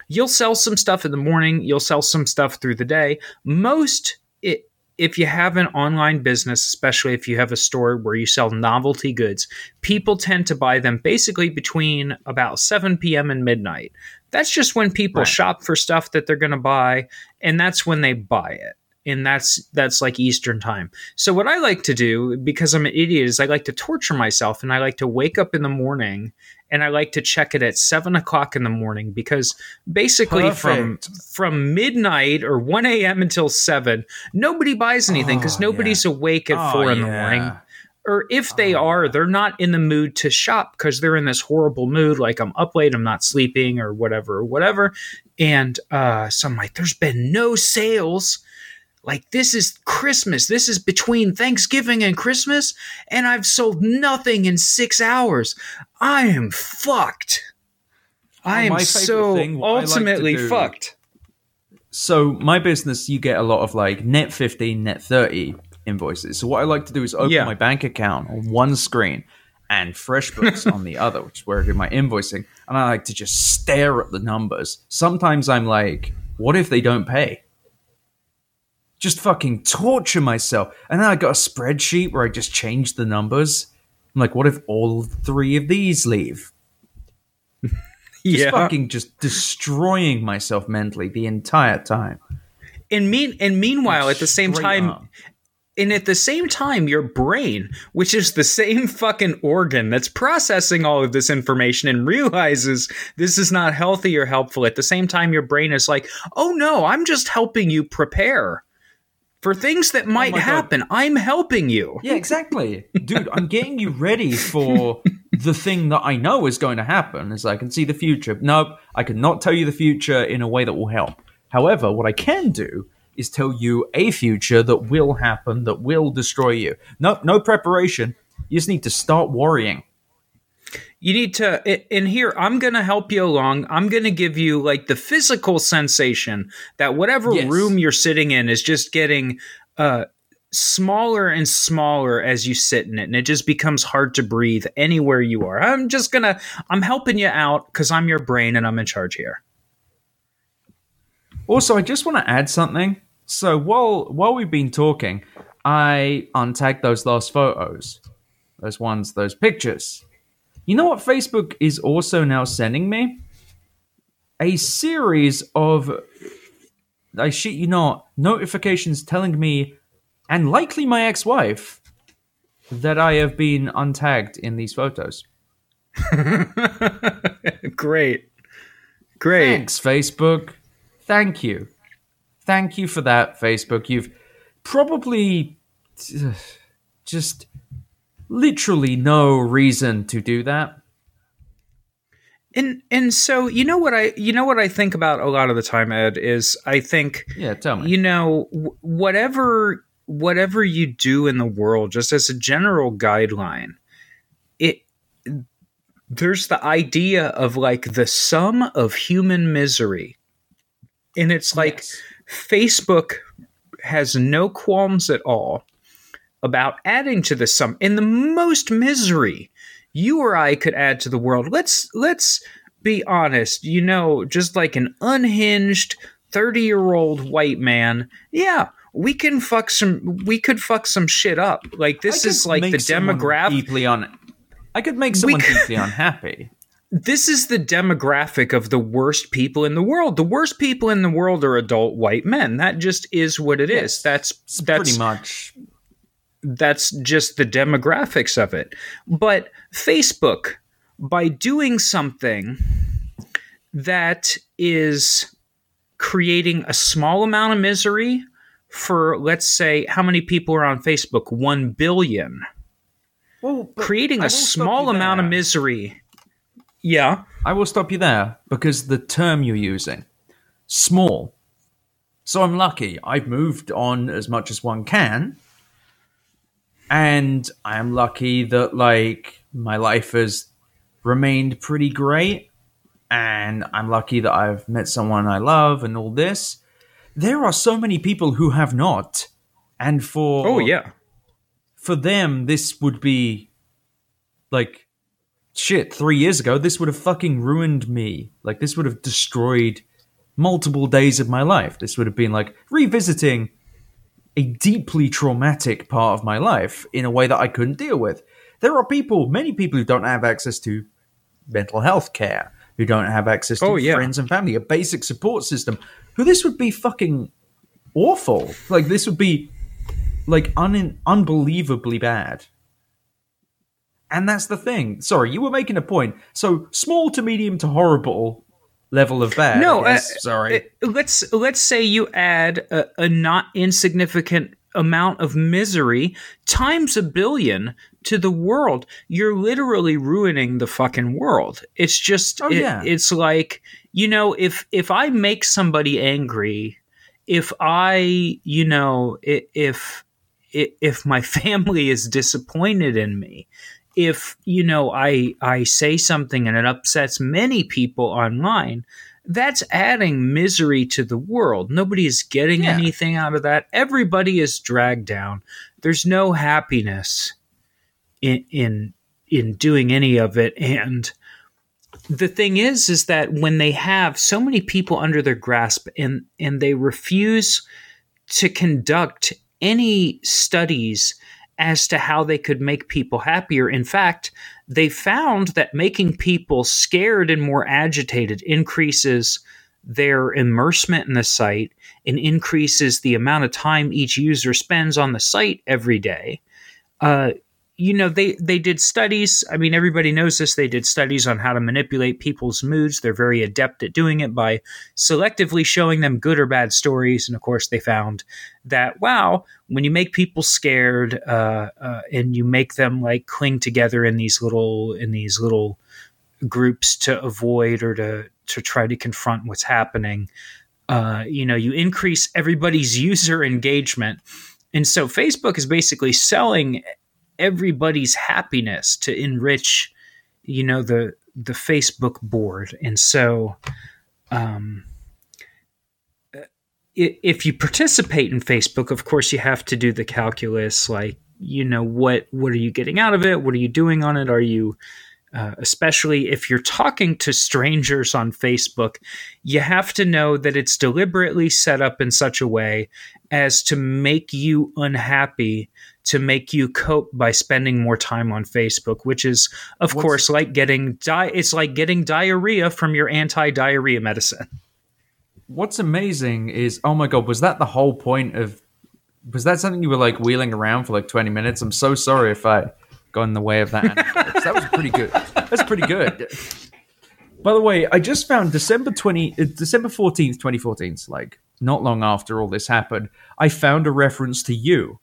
you'll sell some stuff in the morning, you'll sell some stuff through the day. Most it if you have an online business, especially if you have a store where you sell novelty goods, people tend to buy them basically between about 7 p.m. and midnight. That's just when people right. shop for stuff that they're going to buy, and that's when they buy it. And that's that's like Eastern time. So what I like to do, because I'm an idiot, is I like to torture myself and I like to wake up in the morning and I like to check it at seven o'clock in the morning because basically Perfect. from from midnight or one a.m. until seven, nobody buys anything because oh, nobody's yeah. awake at oh, four in yeah. the morning. Or if they oh. are, they're not in the mood to shop because they're in this horrible mood, like I'm up late, I'm not sleeping, or whatever, or whatever. And uh, so I'm like, there's been no sales like this is Christmas. This is between Thanksgiving and Christmas, and I've sold nothing in six hours. I am fucked. I oh, am so thing, ultimately like fucked. So my business, you get a lot of like net fifteen, net thirty invoices. So what I like to do is open yeah. my bank account on one screen and FreshBooks on the other, which is where I do my invoicing. And I like to just stare at the numbers. Sometimes I'm like, what if they don't pay? Just fucking torture myself. And then I got a spreadsheet where I just changed the numbers. I'm like, what if all three of these leave? just yeah. fucking just destroying myself mentally the entire time. And mean and meanwhile, at the same time, up. and at the same time, your brain, which is the same fucking organ that's processing all of this information and realizes this is not healthy or helpful, at the same time, your brain is like, oh no, I'm just helping you prepare for things that oh might oh happen. God. I'm helping you. Yeah, exactly. Dude, I'm getting you ready for the thing that I know is going to happen as I can see the future. Nope, I cannot tell you the future in a way that will help. However, what I can do is tell you a future that will happen that will destroy you. No, no preparation. You just need to start worrying you need to in here i'm going to help you along. I'm going to give you like the physical sensation that whatever yes. room you're sitting in is just getting uh smaller and smaller as you sit in it and it just becomes hard to breathe anywhere you are. I'm just going to i'm helping you out cuz i'm your brain and i'm in charge here. Also i just want to add something. So while while we've been talking i untagged those last photos those ones those pictures you know what Facebook is also now sending me? A series of, I shit you not, notifications telling me, and likely my ex wife, that I have been untagged in these photos. Great. Great. Thanks, Facebook. Thank you. Thank you for that, Facebook. You've probably just literally no reason to do that. And and so you know what I you know what I think about a lot of the time, Ed is I think Yeah, tell me. you know whatever whatever you do in the world, just as a general guideline, it there's the idea of like the sum of human misery, and it's like Yes. Facebook has no qualms at all about adding to the sum in the most misery you or I could add to the world. Let's let's be honest, you know, just like an unhinged 30-year-old white man, yeah, we can fuck some we could fuck some shit up. Like this is like the demographic deeply un- I could make someone could- deeply unhappy. this is the demographic of the worst people in the world. The worst people in the world are adult white men. That just is what it is. Yes. That's It's that's pretty much that's just the demographics of it. But Facebook, by doing something that is creating a small amount of misery for, let's say, how many people are on Facebook? One billion. well, Creating a small amount of misery. Yeah. I will stop you there because the term you're using, small. So I'm lucky. I've moved on as much as one can. And I am lucky that, like, my life has remained pretty great. And I'm lucky that I've met someone I love and all this. There are so many people who have not. And for Oh, yeah. for them, this would be like shit. Three years ago, this would have fucking ruined me. Like this would have destroyed multiple days of my life. This would have been like revisiting a deeply traumatic part of my life in a way that I couldn't deal with. There are people, many people who don't have access to mental health care, who don't have access to Oh, yeah. friends and family, a basic support system, who this would be fucking awful. Like this would be like un- unbelievably bad. And that's the thing. Sorry, you were making a point. So small to medium to horrible level of bad. No, uh, sorry. Uh, let's let's say you add a, a not insignificant amount of misery times a billion to the world you're literally ruining the fucking world it's just Oh, it- yeah. it's like you know if if i make somebody angry if i you know if if my family is disappointed in me if you know i i say something and it upsets many people online that's adding misery to the world. Nobody is getting Yeah. anything out of that. Everybody is dragged down. There's no happiness in in in doing any of it. And the thing is is that when they have so many people under their grasp and and they refuse to conduct any studies as to how they could make people happier. In fact they found that making people scared and more agitated increases their immersement in the site and increases the amount of time each user spends on the site every day. Uh, you know they they did studies. I mean everybody knows this. They did studies on how to manipulate people's moods. They're very adept at doing it by selectively showing them good or bad stories. And of course they found that wow when you make people scared uh, uh, and you make them like cling together in these little in these little groups to avoid or to to try to confront what's happening uh, you know you increase everybody's user engagement. And so facebook is basically selling everybody's happiness to enrich you know the the facebook board. And so um if you participate in facebook of course you have to do the calculus like you know what what are you getting out of it? What are you doing on it? Are you uh, especially if you're talking to strangers on Facebook, you have to know that it's deliberately set up in such a way as to make you unhappy, to make you cope by spending more time on Facebook, which is, of What's- course, like getting di- it's like getting diarrhea from your anti-diarrhea medicine. What's amazing is, oh my god, was that the whole point of? Was that something you were like wheeling around for like twenty minutes? I'm so sorry if I got in the way of that. that was pretty good. That's pretty good. By the way, I just found December twenty, uh, December fourteenth, twenty fourteen. Like not long after all this happened, I found a reference to you.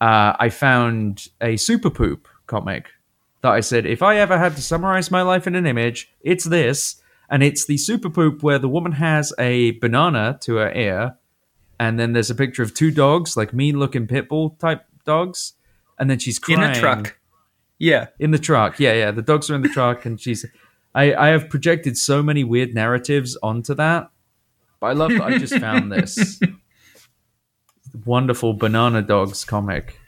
Uh, I found a Super Poop comic that I said, if I ever had to summarize my life in an image, it's this. And it's the super poop where the woman has a banana to her ear, and then there's a picture of two dogs, like mean looking pit bull type dogs, and then she's crying In a truck. Yeah. in the truck. Yeah, yeah. The dogs are in the truck, and she's. I, I have projected so many weird narratives onto that, but I love that I just found this wonderful banana dogs comic.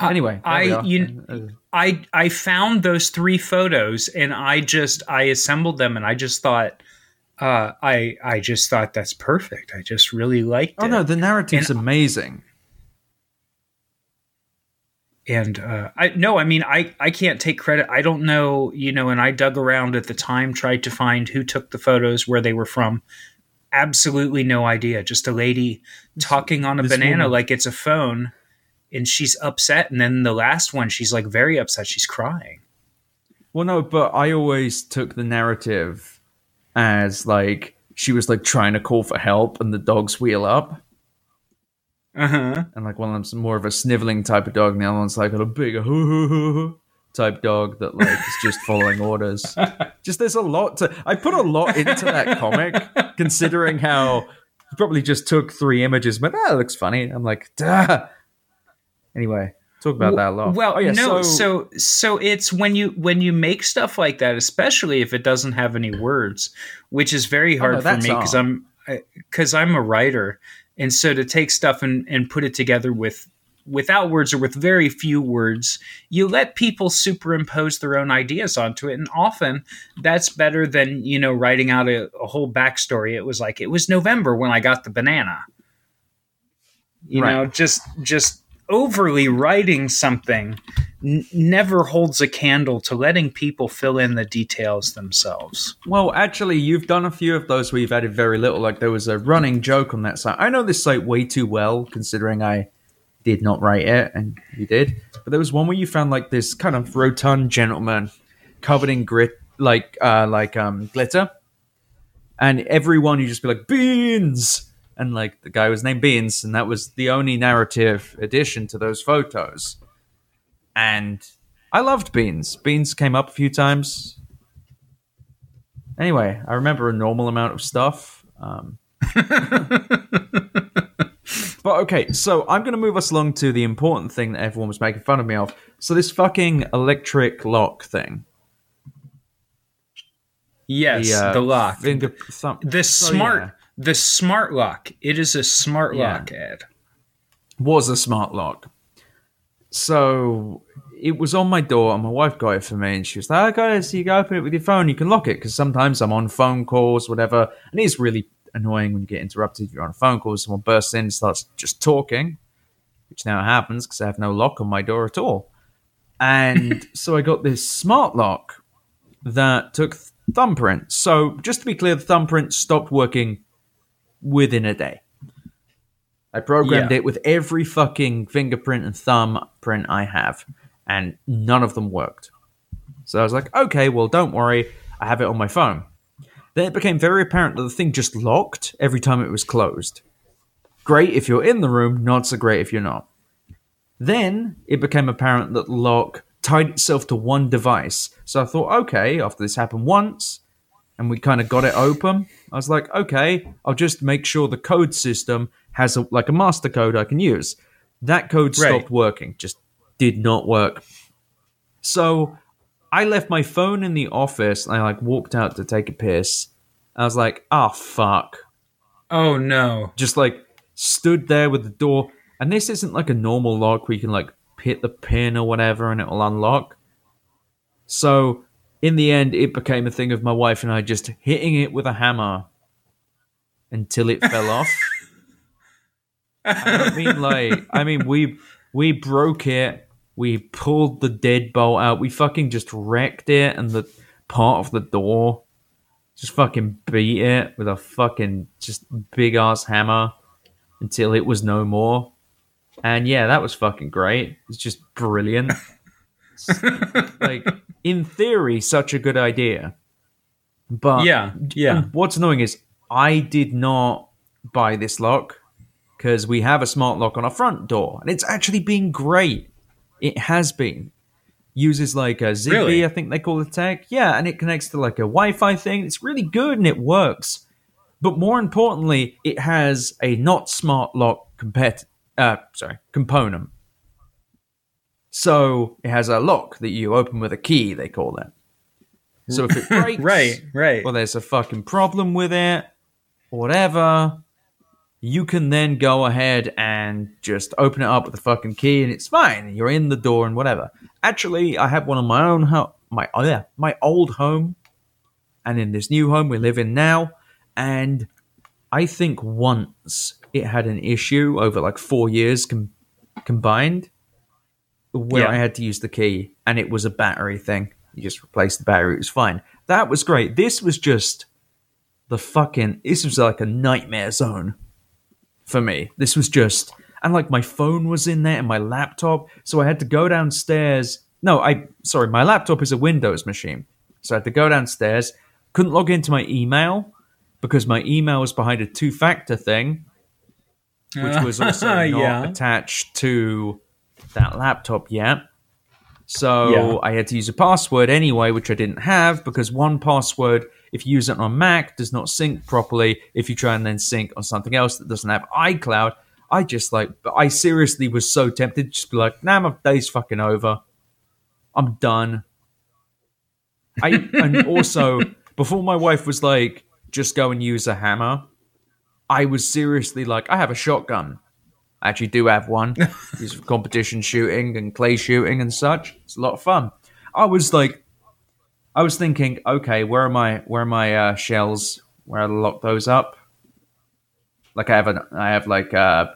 Anyway, there I you Uh, I I found those three photos and I just I assembled them and I just thought uh, I I just thought that's perfect. I just really liked oh it. no, the narrative's amazing. and uh, I no, I mean I I can't take credit. I don't know, you know. And I dug around at the time, tried to find who took the photos, where they were from. Absolutely no idea. Just a lady talking on a this banana woman- like it's a phone, and she's upset. And then the last one, she's like very upset. She's crying. Well, no, but I always took the narrative as like she was like trying to call for help, and the dogs wheel up. Uh huh. and like one of them's more of a sniveling type of dog, and the other one's like a big hoo hoo hoo hoo type dog that like is just following orders. Just there's a lot to. I put a lot into that comic, considering how he probably just took three images, but ah, that looks funny. I'm like, duh. Anyway, talk about that a lot. Well, Oh, yeah, no, so, so it's when you when you make stuff like that, especially if it doesn't have any words, which is very oh, hard Oh, no, for me because. I'm because I'm a writer, and so to take stuff and and put it together with without words or with very few words, you let people superimpose their own ideas onto it, and often that's better than you know writing out a, a whole backstory. It was like it was November when I got the banana. You Right. know, just just overly writing something n- never holds a candle to letting people fill in the details themselves. Well, actually, you've done a few of those where you've added very little. Like there was a running joke on that site. I know this site way too well, considering I did not write it and you did. But there was one where you found like this kind of rotund gentleman covered in grit, like uh, like um, glitter, and everyone you just be like beans, and like the guy was named Beans, and that was the only narrative addition to those photos. And I loved Beans. Beans came up a few times. Anyway, I remember a normal amount of stuff. Um, but okay, so I'm going to move us along to the important thing that everyone was making fun of me of. So this fucking electric lock thing. Yes, uh, the lock. finger thumb- the so, smart yeah, the smart lock. It is a smart Yeah. lock ad. was a smart lock. So it was on my door, and my wife got it for me, and she was like, "Okay, so you can open it with your phone. You can lock it because sometimes I'm on phone calls, whatever, and it's really annoying when you get interrupted. You're on a phone call, someone bursts in starts just talking, which now happens because I have no lock on my door at all. And so I got this smart lock that took thumbprint. So just to be clear, the thumbprint stopped working within a day. I programmed Yeah. it with every fucking fingerprint and thumbprint I have, and none of them worked. So I was like, okay, well, don't worry, I have it on my phone. Then it became very apparent that the thing just locked every time it was closed. Great if you're in the room, not so great if you're not. Then it became apparent that the lock tied itself to one device. So I thought, okay, after this happened once, and we kind of got it open, I was like, okay, I'll just make sure the code system has a, like a master code I can use. That code Right. stopped working, just did not work. So I left my phone in the office and I like walked out to take a piss. I was like, oh fuck. Oh no. Just like stood there with the door. And this isn't like a normal lock where you can like hit the pin or whatever and it'll unlock. So in the end, it became a thing of my wife and I just hitting it with a hammer until it fell off. I don't mean like I mean we we broke it, we pulled the deadbolt out, we fucking just wrecked it and the part of the door. Just fucking beat it with a fucking just big ass hammer until it was no more. And yeah, that was fucking great. It's just brilliant. like in theory, such a good idea. But Yeah, yeah. what's annoying is I did not buy this lock because we have a smart lock on our front door, and it's actually been great. It has been, uses like a Zigbee, Really? I think they call the tech. Yeah, and it connects to like a Wi-Fi thing. It's really good and it works. But more importantly, it has a not smart lock compet- uh, sorry, component. So it has a lock that you open with a key, they call it. So if it breaks, Right, right. or there's a fucking problem with it, whatever, you can then go ahead and just open it up with the fucking key, and it's fine. You're in the door and whatever. Actually, I have one on my own home, my oh yeah, my old home, and in this new home we live in now, and I think once it had an issue over like four years com- combined, where Yeah. I had to use the key, and it was a battery thing. You just replace the battery; it was fine. That was great. This was just the fucking. This was like a nightmare zone for me. This was just, and like my phone was in there and my laptop, so I had to go downstairs. No, I sorry, my laptop is a Windows machine, so I had to go downstairs. Couldn't log into my email because my email was behind a two-factor thing, which was uh, also not Yeah. attached to that laptop yet. So Yeah. I had to use a password anyway, which I didn't have because 1Password, if you use it on Mac, does not sync properly. If you try and then sync on something else that doesn't have iCloud, I just like, I seriously was so tempted to just be like, nah, my day's fucking over. I'm done. I and also before my wife was like, just go and use a hammer. I was seriously like, I have a shotgun. I actually do have one. Use for competition shooting and clay shooting and such. It's a lot of fun. I was like, I was thinking, okay, where are my where are my uh, shells? Where I lock those up? Like I have an I have like uh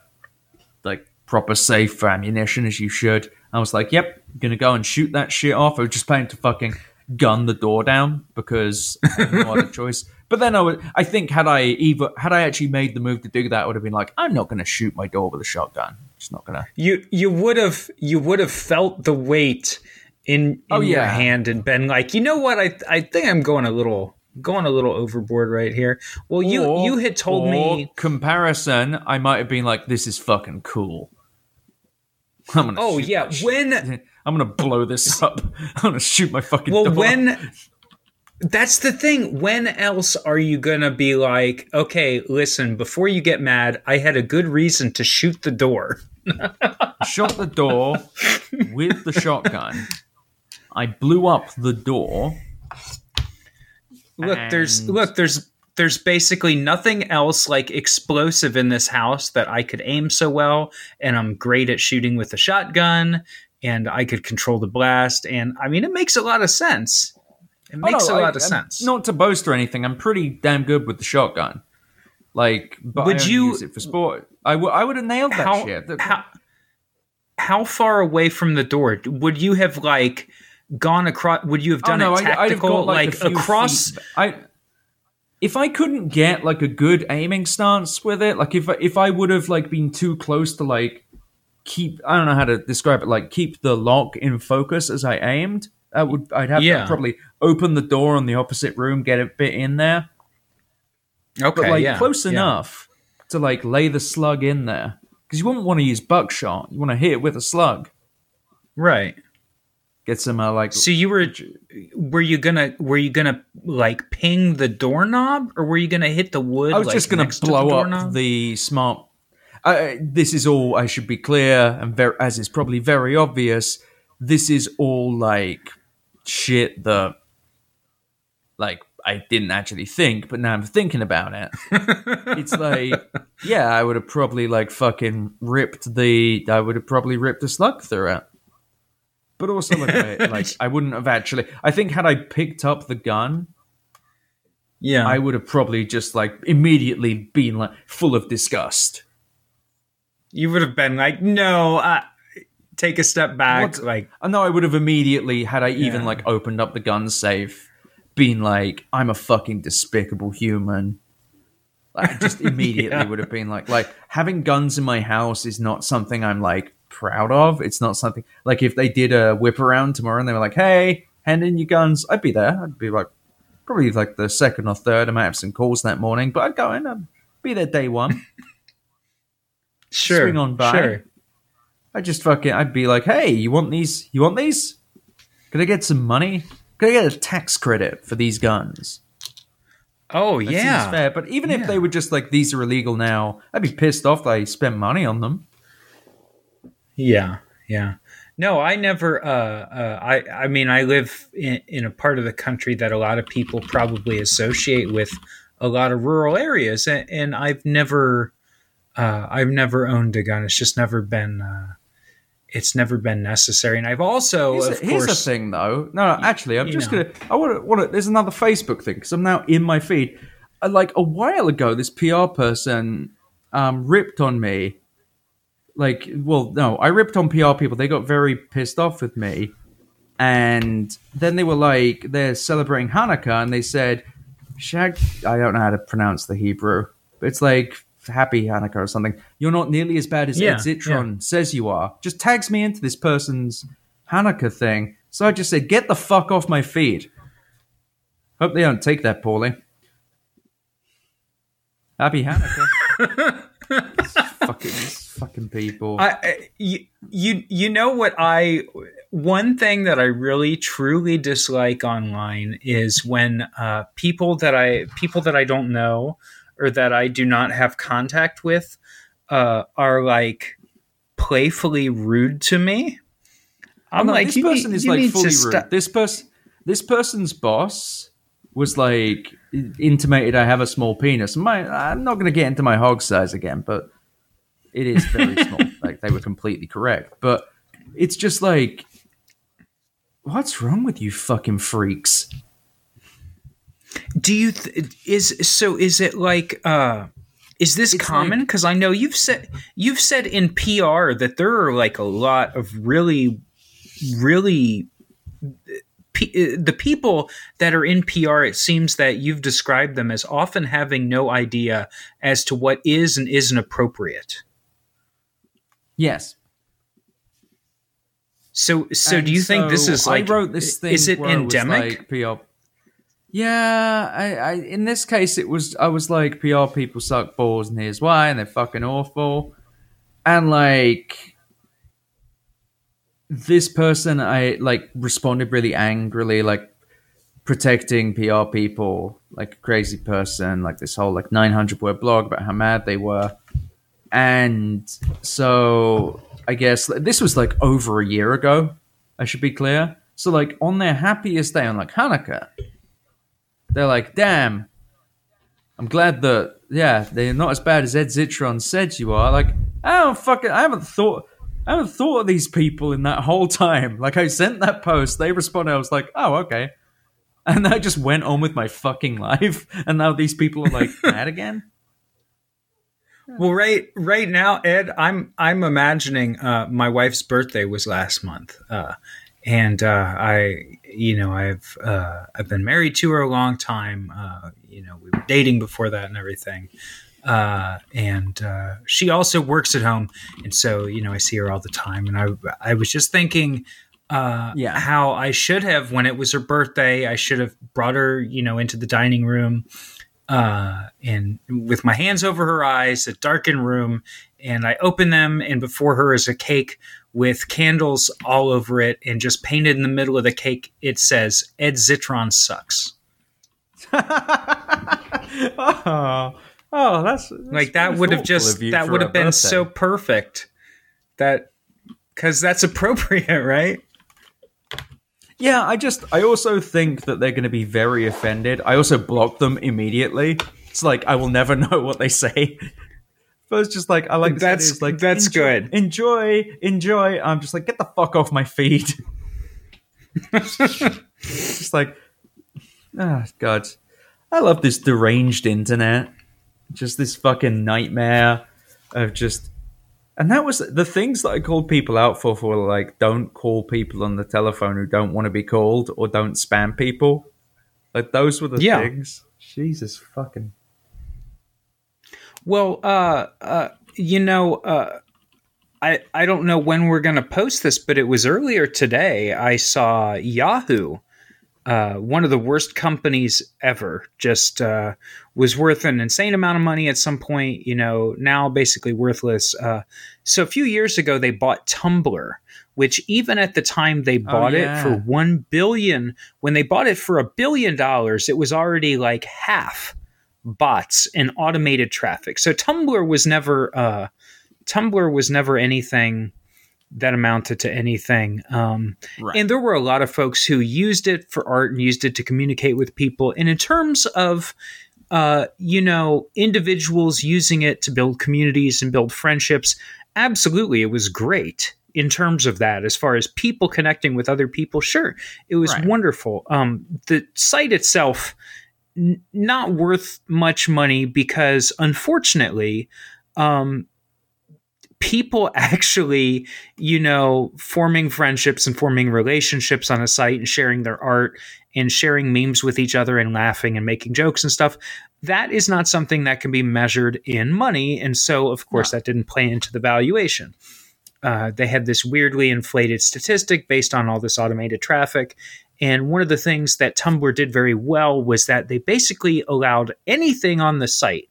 like proper safe for ammunition as you should. I was like, yep, I'm gonna go and shoot that shit off. I was just planning to fucking gun the door down because I had no other choice. But then I would, I think had I either had I actually made the move to do that, I would have been like, I'm not gonna shoot my door with a shotgun. It's not gonna. You you would have you would have felt the weight in, in Oh, your hand and been like, you know what? I I think I'm going a little going a little overboard right here. Well, you Or- you had told me. comparison. I might have been like, this is fucking cool. I'm gonna. Oh yeah, that shit. when I'm gonna blow this up. I'm gonna shoot my fucking. well when that's the thing when else are you gonna be like okay listen before you get mad i had a good reason to shoot the door shot the door with the shotgun. I blew up the door. look there's look there's there's basically nothing else like explosive in this house that i could aim so well and i'm great at shooting with a shotgun and i could control the blast and i mean it makes a lot of sense it Oh, makes no, a I- lot of I'm- sense Not to boast or anything, I'm pretty damn good with the shotgun. Like, but Would I you- use it for sport? I, w- I would have nailed that how, shit. How how far away from the door would you have like gone across would you have Oh, done no, it I'd- I'd have tactical got, like, a across feet- I if I couldn't get like a good aiming stance with it, like if if I would have like been too close to like keep I don't know how to describe it, like keep the lock in focus as I aimed, that would I'd have Yeah. to probably open the door on the opposite room, get a bit in there, okay but like yeah, close yeah. enough to like lay the slug in there because you wouldn't want to use buckshot. You want to hit it with a slug. right Get some uh, like so you were were you gonna were you gonna like ping the doorknob or were you gonna hit the wood I was like, just going next to the blow up the smart. Uh, this is all. I should be clear, and ver- as is probably very obvious, this is all like shit that, like, I didn't actually think, but now I'm thinking about it. it's like, yeah, I would have probably like fucking ripped the. I would have probably ripped a slug through it. But also, like, I, like I wouldn't have actually. I think had I picked up the gun, yeah I would have probably just like immediately been like full of disgust. you would have been like no uh, take a step back What- like I know I would have immediately had I even Yeah. like opened up the gun safe, been like, I'm a fucking despicable human. I just immediately Yeah. would have been like, like having guns in my house is not something I'm like proud of. It's not something like if they did a whip around tomorrow and they were like, hey, hand in your guns, I'd be there. I'd be like, probably like the second or third. I might have some calls that morning, but I'd go in. I'd be there day one. sure swing on by. sure I just fucking I'd be like, "Hey, you want these? You want these?" Could I get some money? Could I get a tax credit for these guns? Oh That yeah, fair. But even if they were just like these are illegal now, I'd be pissed off that I spent money on them. Yeah, yeah. No, I never. Uh, uh, I I mean, I live in, in a part of the country that a lot of people probably associate with a lot of rural areas, and, and I've never, uh, I've never owned a gun. It's just never been. Uh, it's never been necessary, and I've also, Here's, of a, here's course, thing, though. No, no actually, I'm just know. gonna. I want to. Want to. There's another Facebook thing because I'm now in my feed. Uh, Like a while ago, this PR person um, ripped on me. Like, well, no, I ripped on PR people. They got very pissed off with me, and then they were like, they're celebrating Hanukkah, and they said, "Shag." I don't know how to pronounce the Hebrew, but it's like Happy Hanukkah or something. You're not nearly as bad as Yeah, Ed Zitron says you are. Just tags me into this person's Hanukkah thing. So I just said, get the fuck off my feed. Hope they don't take that poorly. Happy Hanukkah. Fucking, fucking people. I, I- you, you you know what I one thing that I really truly dislike online is when uh, people that I people that I don't know or that I do not have contact with uh, are like playfully rude to me. I'm No, like this person need- is like fully rude. sta- This person, this person's boss was like intimated I have a small penis. My, I'm not going to get into my hog size again, but it is very small. Like they were completely correct, but it's just like, what's wrong with you, fucking freaks? Do you th- is so? Is it like? uh Is this It's common? like- Because I know you've said you've said in PR that there are like a lot of really, really. P- the people that are in PR, it seems that you've described them as often having no idea as to what is and isn't appropriate. Yes. So, so And do you think this is like? I wrote this thing? Is it endemic? like PR. Yeah, I, I in this case it was I was like PR people suck balls and here's why and they're fucking awful, and like this person I like responded really angrily like protecting PR people like a crazy person like this whole like 900 word blog about how mad they were and so I guess this was like over a year ago. I should be clear. So like on their happiest day on like Hanukkah, they're like, "Damn, I'm glad that yeah they're not as bad as Ed Zitron said you are." Like I don't fucking I haven't thought I haven't thought of these people in that whole time. Like I sent that post, they responded. I was like, "Oh okay," and I just went on with my fucking life. And now these people are like mad again. Well, right, right now, Ed, I'm I'm imagining uh, my wife's birthday was last month, uh, and uh, I, you know, I've uh, I've been married to her a long time. Uh, you know, we were dating before that and everything. Uh, and uh, she also works at home, and so you know, I see her all the time. And I I was just thinking. Uh, Yeah. how I should have when it was her birthday. I should have brought her, you know, into the dining room uh, and with my hands over her eyes, a darkened room, and I open them, and before her is a cake with candles all over it, and just painted in the middle of the cake, it says "Ed Zitron sucks." oh, oh, that's, that's like that would have just that would have been birthday. so perfect that because that's appropriate, right? Yeah, I just I also think that they're going to be very offended. I also block them immediately. It's like I will never know what they say. But it's just like I like That's-. It's like that's enjoy, good. Enjoy, enjoy. I'm just like get the fuck off my feed. Just like ah god, I love this deranged internet. Just this fucking nightmare of just and that was the things that I called people out for for like don't call people on the telephone who don't want to be called or don't spam people. Like those were the Yeah. things. Jesus fucking Well, uh, uh, you know, uh, I I don't know when we're going to post this, but it was earlier today. I saw Yahoo uh, one of the worst companies ever. Just uh, was worth an insane amount of money at some point. You know, now basically worthless. Uh, so a few years ago, they bought Tumblr, which even at the time they Oh, bought yeah. it for one billion. When they bought it for a billion dollars, it was already like half bots and automated traffic. So Tumblr was never uh, Tumblr was never anything that amounted to anything. Um, Right. and there were a lot of folks who used it for art and used it to communicate with people. And in terms of, uh, you know, individuals using it to build communities and build friendships, absolutely, it was great in terms of that. As far as people connecting with other people, sure, it was Right. wonderful. Um, the site itself, n- not worth much money because, unfortunately, um, people actually, you know, forming friendships and forming relationships on a site and sharing their art and sharing memes with each other and laughing and making jokes and stuff. That is not something that can be measured in money. And so, of course, that didn't play into the valuation. Uh, they had this weirdly inflated statistic based on all this automated traffic. And one of the things that Tumblr did very well was that they basically allowed anything on the site,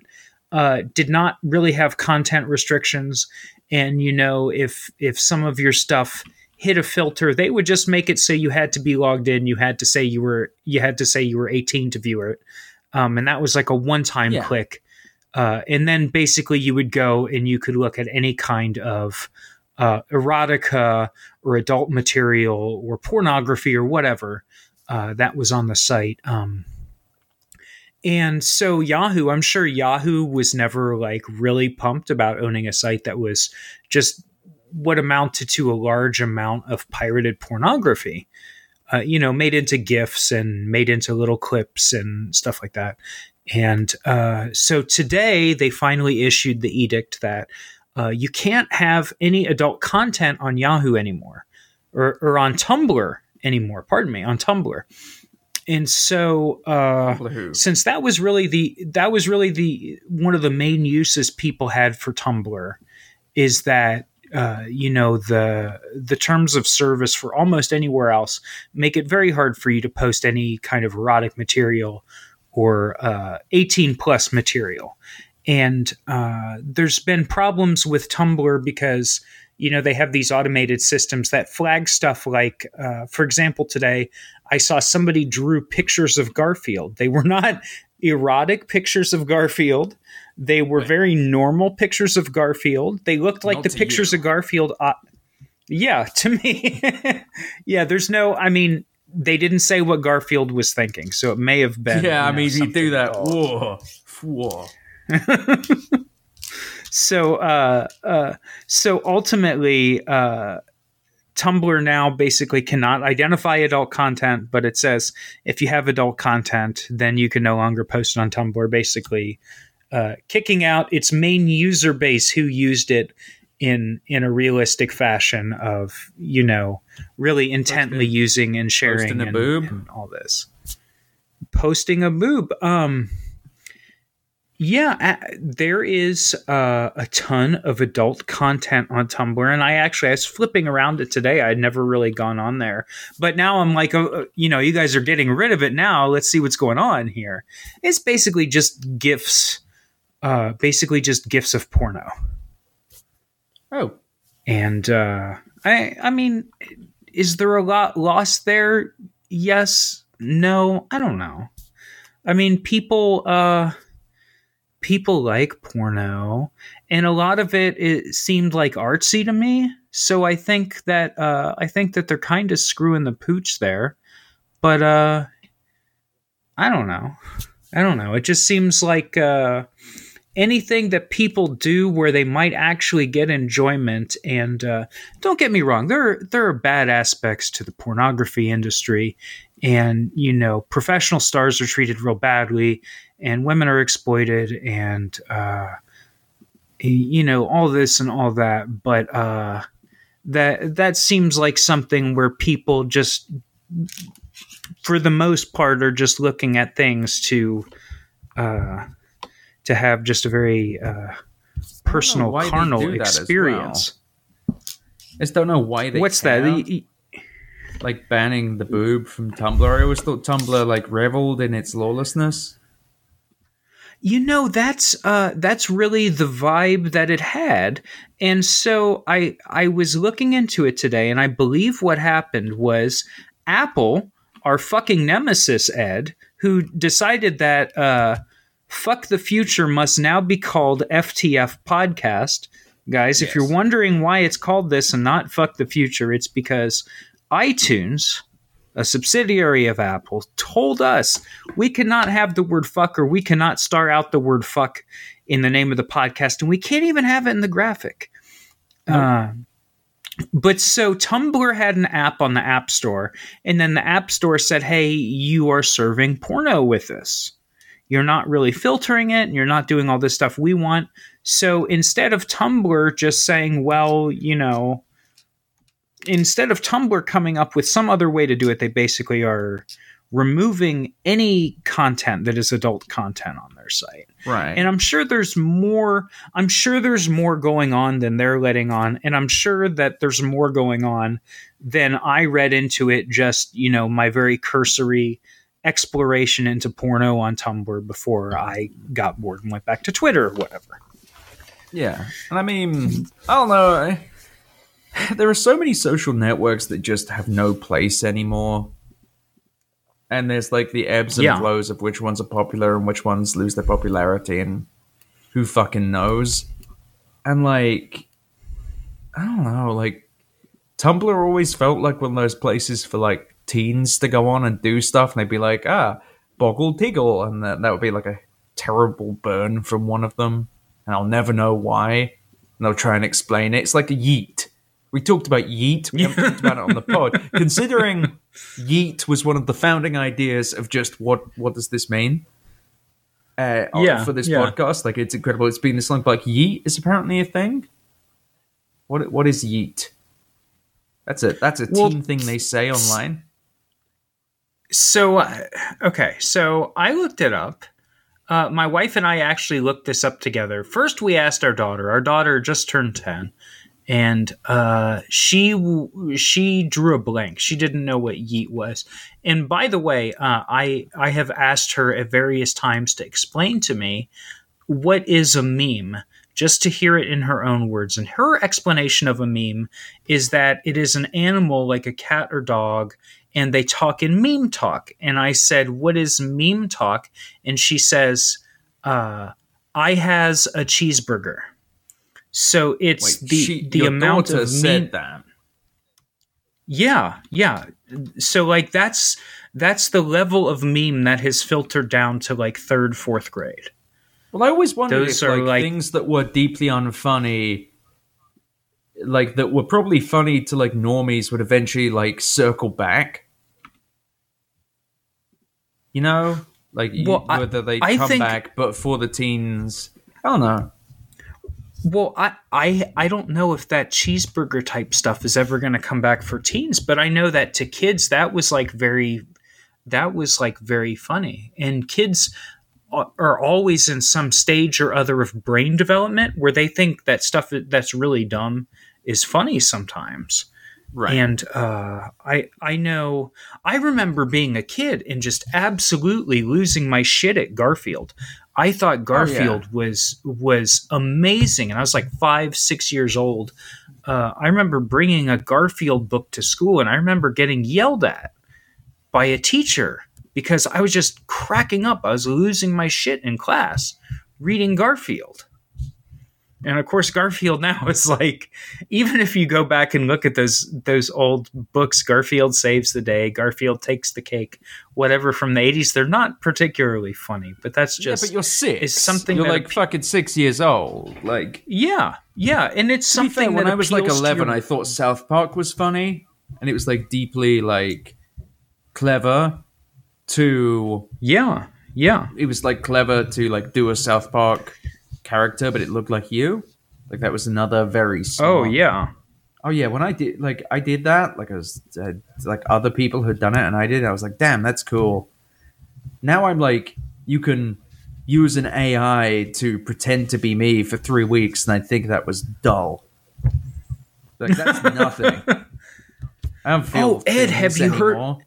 uh, did not really have content restrictions. And you know, if if some of your stuff hit a filter, they would just make it so you had to be logged in. You had to say you were you had to say you were 18 to view it, um, and that was like a one time Yeah. click. Uh, and then basically you would go and you could look at any kind of uh, erotica or adult material or pornography or whatever uh, that was on the site. Um, and so Yahoo, I'm sure Yahoo was never like really pumped about owning a site that was just what amounted to a large amount of pirated pornography. Uh, you know, made into GIFs and made into little clips and stuff like that. And uh, so today they finally issued the edict that uh, you can't have any adult content on Yahoo anymore or, or on Tumblr anymore. Pardon me, on Tumblr. And so, uh, since that was really the that was really the one of the main uses people had for Tumblr is that uh, you know the the terms of service for almost anywhere else make it very hard for you to post any kind of erotic material or uh, 18 plus material. And uh, there's been problems with tumblr because you know they have these automated systems that flag stuff like uh, for example today i saw somebody drew pictures of garfield they were not erotic pictures of garfield they were Right. very normal pictures of garfield they looked like Not the pictures you. of garfield uh, yeah to me yeah there's no i mean they didn't say what garfield was thinking so it may have been Yeah, I you know, mean, you do that. Whoa. Whoa. so uh, uh, so ultimately uh, tumblr now basically cannot identify adult content but it says if you have adult content then you can no longer post it on tumblr basically uh, kicking out its main user base who used it in in a realistic fashion of you know really intently using and sharing Posting a and, boob? and all this posting a boob um yeah, there is uh, a ton of adult content on Tumblr, and I actually I was flipping around it today. I'd never really gone on there, but now I'm like, oh, uh, you know, you guys are getting rid of it now. Let's see what's going on here. It's basically just gifs, uh, basically just gifs of porno, Oh, and uh, I I mean, is there a lot lost there? Yes, no, I don't know. I mean, people. Uh, people like porno and a lot of it, it seemed like artsy to me. So i think that uh, i think that they're kind of screwing the pooch there. But uh i don't know. I don't know. It just seems like uh anything that people do where they might actually get enjoyment and uh, don't get me wrong there there are bad aspects to the pornography industry. And you know professional stars are treated real badly and women are exploited and uh, you know all this and all that but uh, that that seems like something where people just for the most part are just looking at things to uh, to have just a very uh, personal carnal do that as experience I just don't know why they. what's care. that y- like banning the boob from Tumblr. I always thought Tumblr like reveled in its lawlessness. You know, that's uh, that's really the vibe that it had, and so I I was looking into it today, and I believe what happened was Apple, our fucking nemesis, Ed, who decided that uh, "fuck the future" must now be called FTF podcast. Guys, yes. if you're wondering why it's called this and not "fuck the future," it's because iTunes a subsidiary of Apple, told us we cannot have the word fuck or we cannot star out the word fuck in the name of the podcast, and we can't even have it in the graphic. Uh, but so Tumblr had an app on the App Store, and then the App Store said, hey, you are serving porno with this. You're not really filtering it, and you're not doing all this stuff we want. So instead of Tumblr just saying, well, you know, instead of Tumblr coming up with some other way to do it, they basically are removing any content that is adult content on their site. Right. And I'm sure there's more I'm sure there's more going on than they're letting on and I'm sure that there's more going on than I read into it just, you know, my very cursory exploration into porno on Tumblr before I got bored and went back to Twitter or whatever. Yeah. And I mean, I don't know. there are so many social networks that just have no place anymore. And there's like the ebbs and yeah. flows of which ones are popular and which ones lose their popularity and who fucking knows. And like I don't know, like Tumblr always felt like one of those places for like teens to go on and do stuff and they'd be like, ah, Boggle Tiggle and that, that would be like a terrible burn from one of them. And I'll never know why. And they'll try and explain it. It's like a yeet we talked about Yeet. We haven't talked about it on the pod. Considering Yeet was one of the founding ideas of just what what does this mean? Uh, yeah, for this yeah. podcast, like it's incredible. It's been this long, but like Yeet is apparently a thing. What what is Yeet? That's a that's a well, team thing they say online. So uh, okay, so I looked it up. Uh, my wife and I actually looked this up together. First, we asked our daughter. Our daughter just turned ten, and uh, she she drew a blank. She didn't know what yeet was. And by the way, uh, I I have asked her at various times to explain to me what is a meme, just to hear it in her own words. And her explanation of a meme is that it is an animal like a cat or dog, and they talk in meme talk. And I said, "What is meme talk?" And she says, uh, "I has a cheeseburger." So it's Wait, the she, the amount of said that. Yeah, yeah. So like that's that's the level of meme that has filtered down to like third, fourth grade. Well, I always wondered Those if like, like things that were deeply unfunny, like that were probably funny to like normies, would eventually like circle back. You know, like well, whether they come think, back, but for the teens, I don't know. Well, I, I I don't know if that cheeseburger type stuff is ever going to come back for teens, but I know that to kids that was like very that was like very funny. And kids are always in some stage or other of brain development where they think that stuff that's really dumb is funny sometimes. Right. And uh, I I know I remember being a kid and just absolutely losing my shit at Garfield. I thought Garfield oh, yeah. was was amazing, and I was like five, six years old. Uh, I remember bringing a Garfield book to school, and I remember getting yelled at by a teacher because I was just cracking up. I was losing my shit in class reading Garfield. And of course, Garfield now is like, even if you go back and look at those those old books, Garfield saves the day, Garfield takes the cake, whatever from the eighties, they're not particularly funny. But that's just yeah, but you're six. Is something you're like fucking six years old. Like yeah, yeah, and it's something. Fair, when I was like eleven, your... I thought South Park was funny, and it was like deeply like clever. To yeah, yeah, it was like clever to like do a South Park character, but it looked like you. Like that was another very oh, smart. Oh yeah. Oh yeah, when I did like I did that, like I was uh, like other people had done it, and I did. I was like, damn, that's cool. Now I'm like, you can use an AI to pretend to be me for three weeks, and I think that was dull. Like that's nothing. I don't feel. Oh, Ed, have you heard-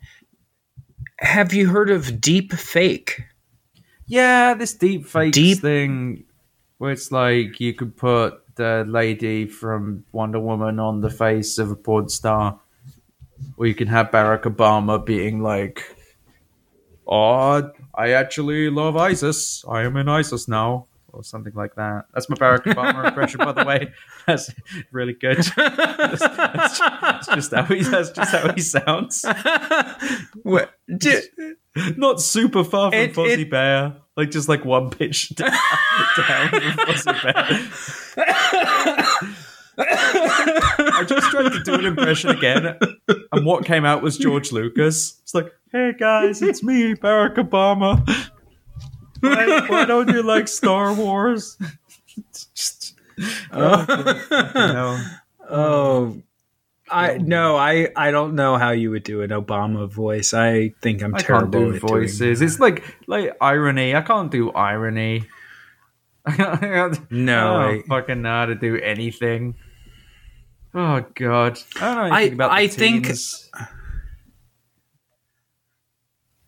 Have you heard of deep fake? Yeah, this deep fake Deep- thing, where it's like you could put the lady from Wonder Woman on the face of a porn star, or you can have Barack Obama being like, "Oh, I actually love ISIS. I am in ISIS now." Or something like that. That's my Barack Obama impression, by the way. That's really good. That's, that's, that's just how he. That's just how he sounds. What? d- Not super far from It- Fozzie it- Bear. Like just like one pitch down, down from Fozzie Bear. I just tried to do an impression again, and what came out was George Lucas. It's like, hey guys, it's me, Barack Obama. Why, why don't you like Star Wars? Just, no. Oh, I no, I I don't know how you would do an Obama voice. I think I'm I can't terrible do at doing voices. It's like like irony. I can't do irony. No, I I- fucking know how to do anything. Oh god, I don't know I- about I think-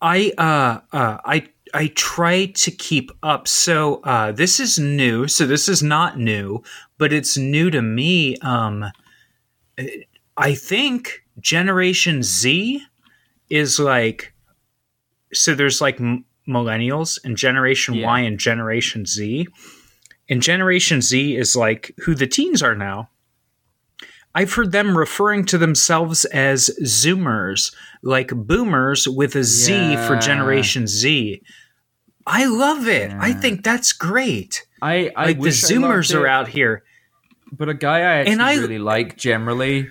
I uh uh I I try to keep up. So uh this is new. So this is not new, but it's new to me. Um I think Generation Z is like so there's like m- millennials and Generation Yeah. Y and Generation Z. And Generation Z is like who the teens are now. I've heard them referring to themselves as Zoomers, like boomers with a Z for Generation Z. I love it. I think that's great. I, I Like the wish I loved Zoomers are out here. but a guy I actually And I- really like generally.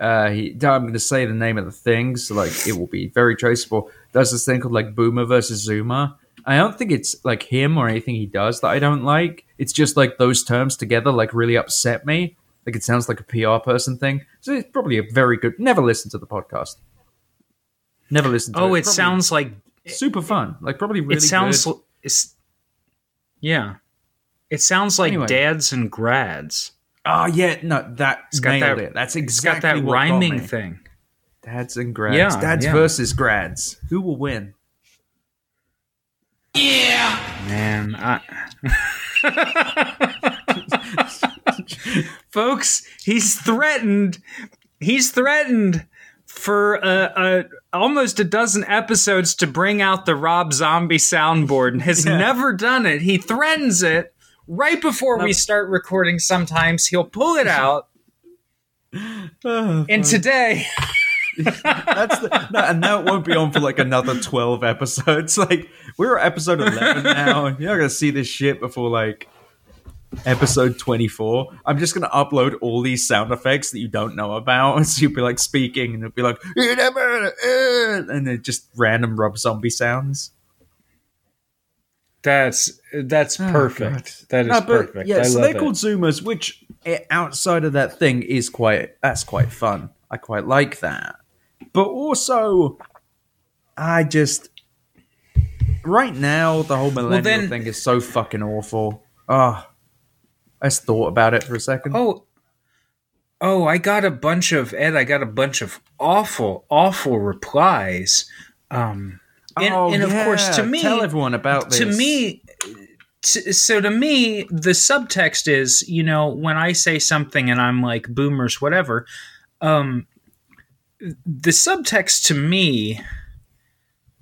Uh, he, I'm going to say the name of the thing, so like it will be very traceable. Does this thing called like Boomer versus Zoomer. I don't think it's like him or anything he does that I don't like. It's just like those terms together like really upset me. Like it sounds like a PR person thing. So it's probably a very good. Never listen to the podcast. Never listen to. Oh, it Probably sounds like super fun. Like probably really it sounds good. l- it's yeah. It sounds like Anyway. dads and grads. Oh yeah, no, that It's got nailed that- it. That's It's got exactly that what got rhyming me. thing. Dads and grads. Yeah, Dads yeah. versus grads. Who will win? Yeah. Man, I Folks, he's threatened. He's threatened for uh, uh, almost a dozen episodes to bring out the Rob Zombie soundboard and has Yeah. never done it. He threatens it right before we start recording sometimes. He'll pull it out. Oh, And today, That's the, no, and now it won't be on for like another twelve episodes. Like we're at episode eleven now. You're not gonna see this shit before like episode twenty four. I'm just gonna upload all these sound effects that you don't know about. So you'll be like speaking, and it'll be like, and then just random Rob Zombie sounds. That's that's Oh, perfect. That is No, but, perfect. Yeah, I so they're it. called Zoomers, which eh, outside of that thing is quite that's quite fun. I quite like that. But also, I just right now the whole millennial then- thing is so fucking awful. Oh, I just thought about it for a second. Oh, oh! I got a bunch of Ed. I got a bunch of awful, awful replies. Um, and, Oh, and of course, to me, tell everyone about this. to me, t- so to me, the subtext is, you know, when I say something and I'm like boomers, whatever. Um, the subtext to me.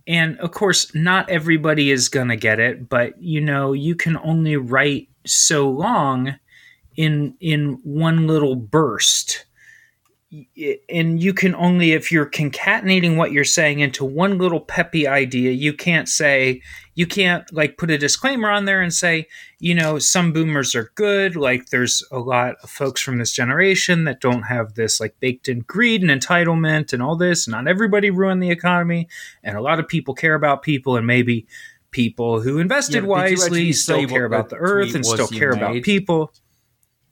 And of course, not everybody is going to get it, but you know, you can only write so long in in one little burst and you can only if you're concatenating what you're saying into one little peppy idea you can't say you can't like put a disclaimer on there and say you know some boomers are good like there's a lot of folks from this generation that don't have this like baked in greed and entitlement and all this not everybody ruined the economy and a lot of people care about people and maybe people who invested but did you actually wisely still care about the earth and still care about people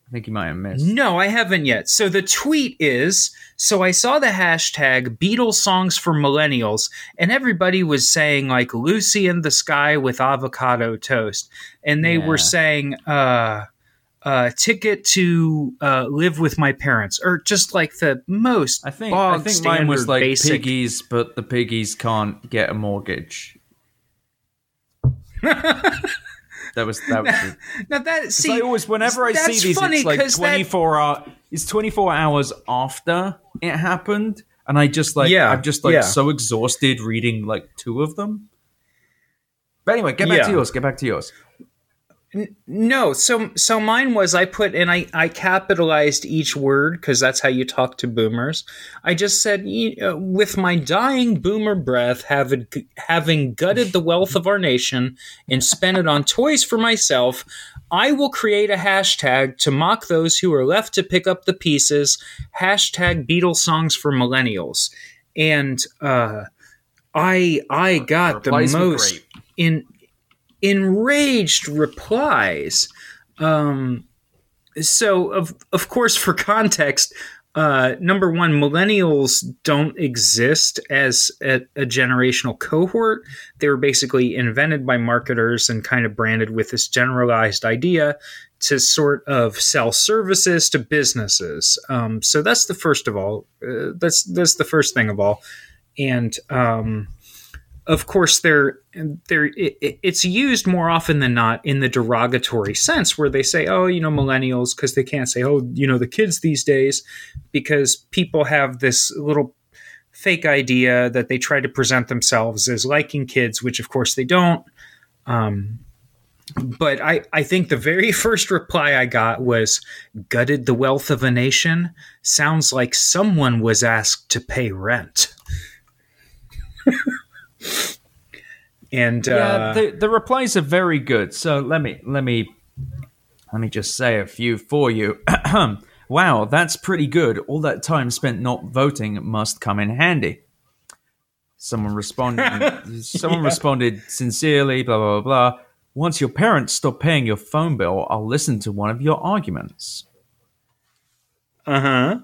I think you might have missed. no, I haven't yet. So the tweet is so I saw the hashtag Beatles songs for millennials, and everybody was saying like Lucy in the Sky with avocado toast. And they were saying, uh, uh, ticket to uh, live with my parents, or just like the most. I think I think mine was like basic. piggies, but the piggies can't get a mortgage. that was that was. the- Now that see, I always, whenever I see these, funny it's like 'cause that- twenty four hour. It's twenty four hours after it happened, and I just like Yeah, I'm just like yeah. so exhausted reading like two of them. But anyway, get back Yeah. to yours. Get back to yours. No, so so mine was I put and I I capitalized each word because that's how you talk to boomers. I just said uh, with my dying boomer breath, having having gutted the wealth of our nation and spent it on toys for myself, I will create a hashtag to mock those who are left to pick up the pieces. Hashtag Beatles songs for millennials, and uh, I I got the most in enraged replies. Um, so of of course, for context, uh, number one, millennials don't exist as a, a generational cohort. They were basically invented by marketers and kind of branded with this generalized idea to sort of sell services to businesses. Um, so that's the first of all. Uh, that's that's the first thing of all, and um, of course they're they're it, it- it's used more often than not in the derogatory sense where they say oh you know millennials because they can't say oh you know the kids these days because people have this little fake idea that they try to present themselves as liking kids which of course they don't um, but I, I think the very first reply I got was gutted the wealth of a nation sounds like someone was asked to pay rent. and yeah, uh, the the replies are very good. So let me let me let me just say a few for you. wow, that's pretty good. All that time spent not voting must come in handy. Someone responded. someone responded sincerely. Blah blah blah blah. Once your parents stop paying your phone bill, I'll listen to one of your arguments. uh-huh.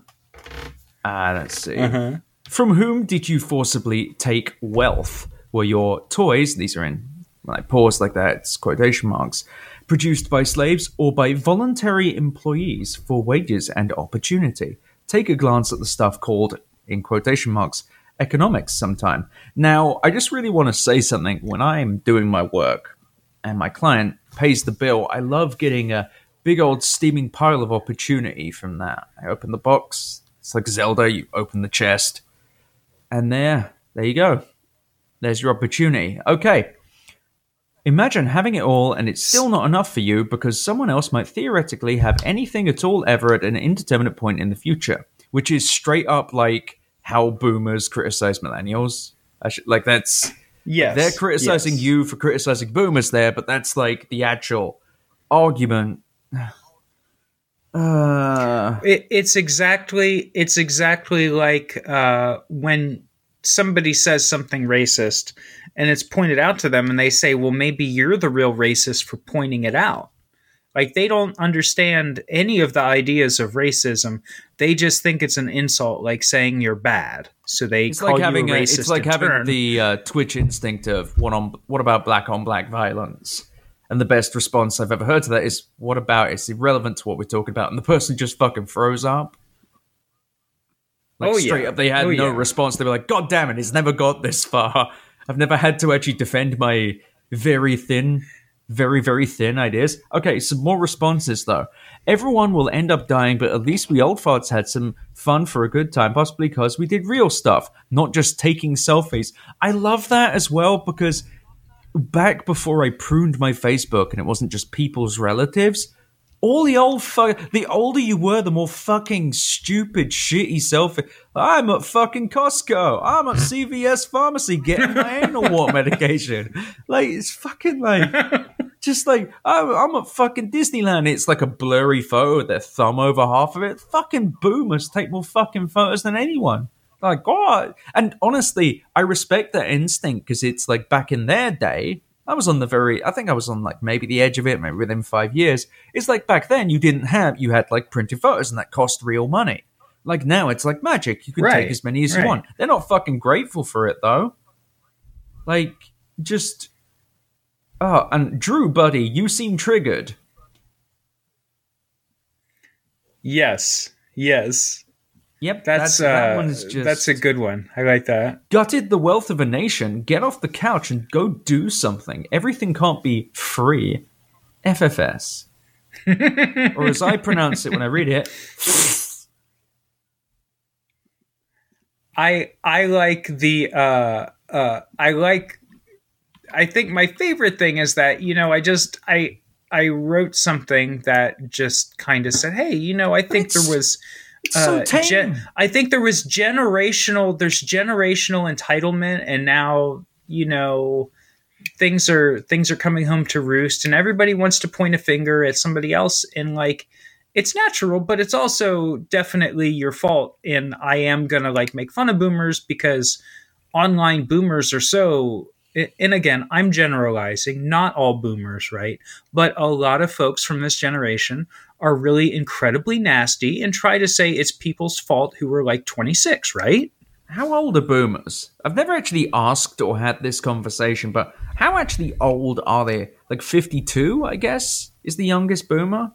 Ah, let's see. Uh-huh. From whom did you forcibly take wealth? Were your toys, these are in like pause like that, it's quotation marks, produced by slaves or by voluntary employees for wages and opportunity? Take a glance at the stuff called, in quotation marks, economics sometime. Now, I just really want to say something. When I'm doing my work and my client pays the bill, I love getting a big old steaming pile of opportunity from that. I open the box, it's like Zelda, you open the chest, and there, there you go. There's your opportunity. Okay. Imagine having it all and it's still not enough for you because someone else might theoretically have anything at all ever at an indeterminate point in the future, which is straight up like how boomers criticize millennials. Should, like that's Yes. they're criticizing yes. you for criticizing boomers there, but that's like the actual argument. Uh, It, it's exactly it's exactly like uh, when somebody says something racist and it's pointed out to them and they say well maybe you're the real racist for pointing it out like they don't understand any of the ideas of racism they just think it's an insult like saying you're bad so they it's call like you having a a, racist it's like having turn. the uh, Twitch instinct of what on what about black on black violence? And the best response I've ever heard to that is, "What about it's irrelevant to what we're talking about?" And the person just fucking froze up. Like Oh, straight yeah. up, they had Oh, no yeah. response. They were like, "God damn it, it's never got this far. I've never had to actually defend my very thin, very very thin ideas." Okay, some more responses though. Everyone will end up dying, but at least we old farts had some fun for a good time, possibly because we did real stuff, not just taking selfies. I love that as well because back before I pruned my Facebook and it wasn't just people's relatives, all the old fu- the older you were, the more fucking stupid, shitty selfie. I'm at fucking Costco. I'm at CVS pharmacy getting my anal wart medication. Like it's fucking like just like I'm, I'm at fucking Disneyland. It's like a blurry photo with their thumb over half of it. Fucking boomers take more fucking photos than anyone. Like God, and honestly, I respect that instinct because it's like back in their day. I was on the very, I think I was on like maybe the edge of it, maybe within five years. It's like back then you didn't have, you had like printed photos and that cost real money. Like now it's like magic. You can Right, take as many as right. you want. They're not fucking grateful for it though. Like, just. Oh, and Drew, buddy, you seem triggered. Yes. Yes. Yep, That's, that, that uh, one is just that's a good one. I like that. gutted the wealth of a nation. Get off the couch and go do something. Everything can't be free. FFS. or as I pronounce it when I read it, I I like the uh uh I like I think my favorite thing is that you know I just I I wrote something that just kind of said hey you know I think it's- there was it's so uh, tame. gen- I think there was generational there's generational entitlement and now you know things are things are coming home to roost and everybody wants to point a finger at somebody else and like it's natural but it's also definitely your fault and I am going to like make fun of boomers because online boomers are so and again I'm generalizing not all boomers right but a lot of folks from this generation are really incredibly nasty and try to say it's people's fault who were like 26 right how old are boomers? I've never actually asked or had this conversation, but how actually old are they? Like 52, I guess, is the youngest boomer?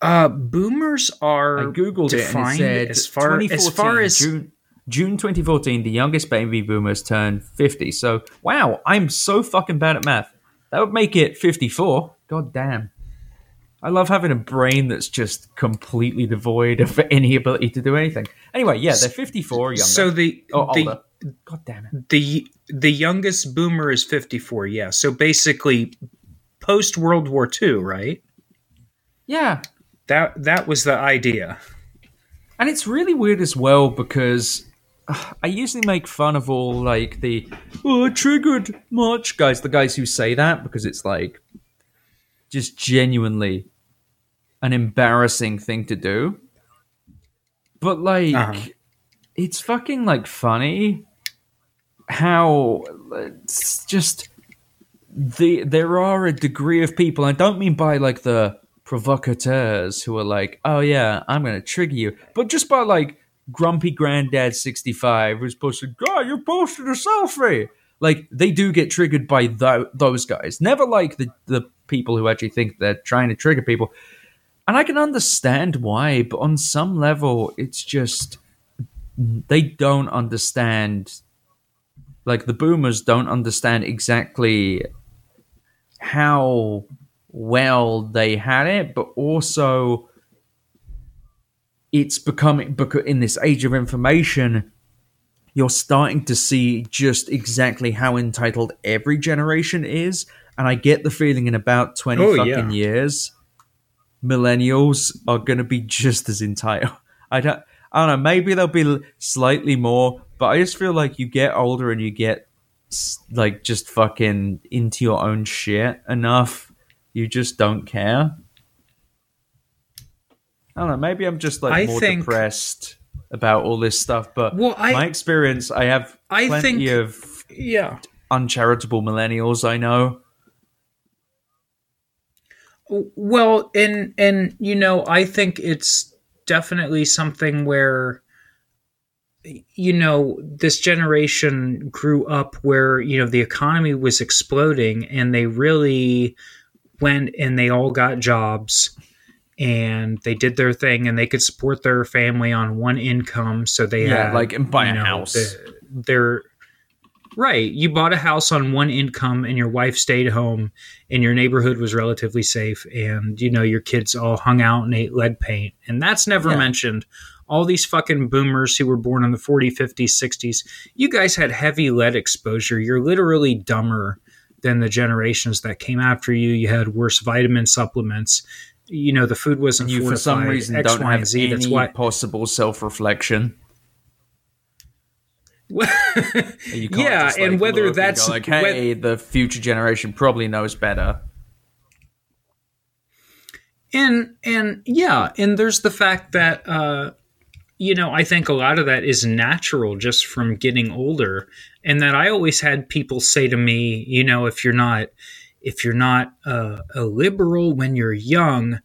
Uh, boomers are I googled it and it said as far as far as June, June 2014, the youngest baby boomers turned 50. So, wow, I'm so fucking bad at math. That would make it 54. God damn. I love having a brain that's just completely devoid of any ability to do anything. Anyway, yeah, they're 54 younger. so the oh, the older. God damn it. the the youngest boomer is 54 yeah so basically post world war ii right Yeah. that that was the idea And it's really weird as well because uh, I usually make fun of all like the oh triggered much guys, the guys who say that because it's like just genuinely an embarrassing thing to do. But like Uh-huh. it's fucking like funny how it's just the there are a degree of people I don't mean by like the provocateurs who are like, oh yeah, I'm gonna trigger you, but just by like grumpy granddad 65 who's posted, God, you posted a selfie. Like they do get triggered by tho- those guys. Never like the the people who actually think they're trying to trigger people. And I can understand why, but on some level, it's just they don't understand. Like the boomers don't understand exactly how well they had it, but also it's becoming because in this age of information, you're starting to see just exactly how entitled every generation is. And I get the feeling in about 20 Oh, fucking yeah. years, millennials are going to be just as entitled. I don't, I don't know, maybe they'll be slightly more, but I just feel like you get older and you get like just fucking into your own shit enough. You just don't care. I don't know. Maybe I'm just like I more think- depressed about all this stuff. But Well, I- my experience, I have I plenty think- of yeah uncharitable millennials. I know. Well, and and you know, I think it's definitely something where you know, this generation grew up where, you know, the economy was exploding and they really went and they all got jobs and they did their thing and they could support their family on one income so they Yeah, had like, and buy a know, house. the- they're right you bought a house on one income and your wife stayed home and your neighborhood was relatively safe and you know your kids all hung out and ate lead paint and that's never Yeah. mentioned all these fucking boomers who were born in the 40s 50s 60s you guys had heavy lead exposure you're literally dumber than the generations that came after you you had worse vitamin supplements you know the food wasn't You for some reason X, don't Y, have Z. any That's why possible self-reflection. Yeah, just, like, and whether that's go like, hey, the future generation probably knows better. and and yeah and there's the fact that uh you know i think a lot of that is natural just from getting older and that i always had people say to me you know if you're not if you're not uh, a liberal when you're young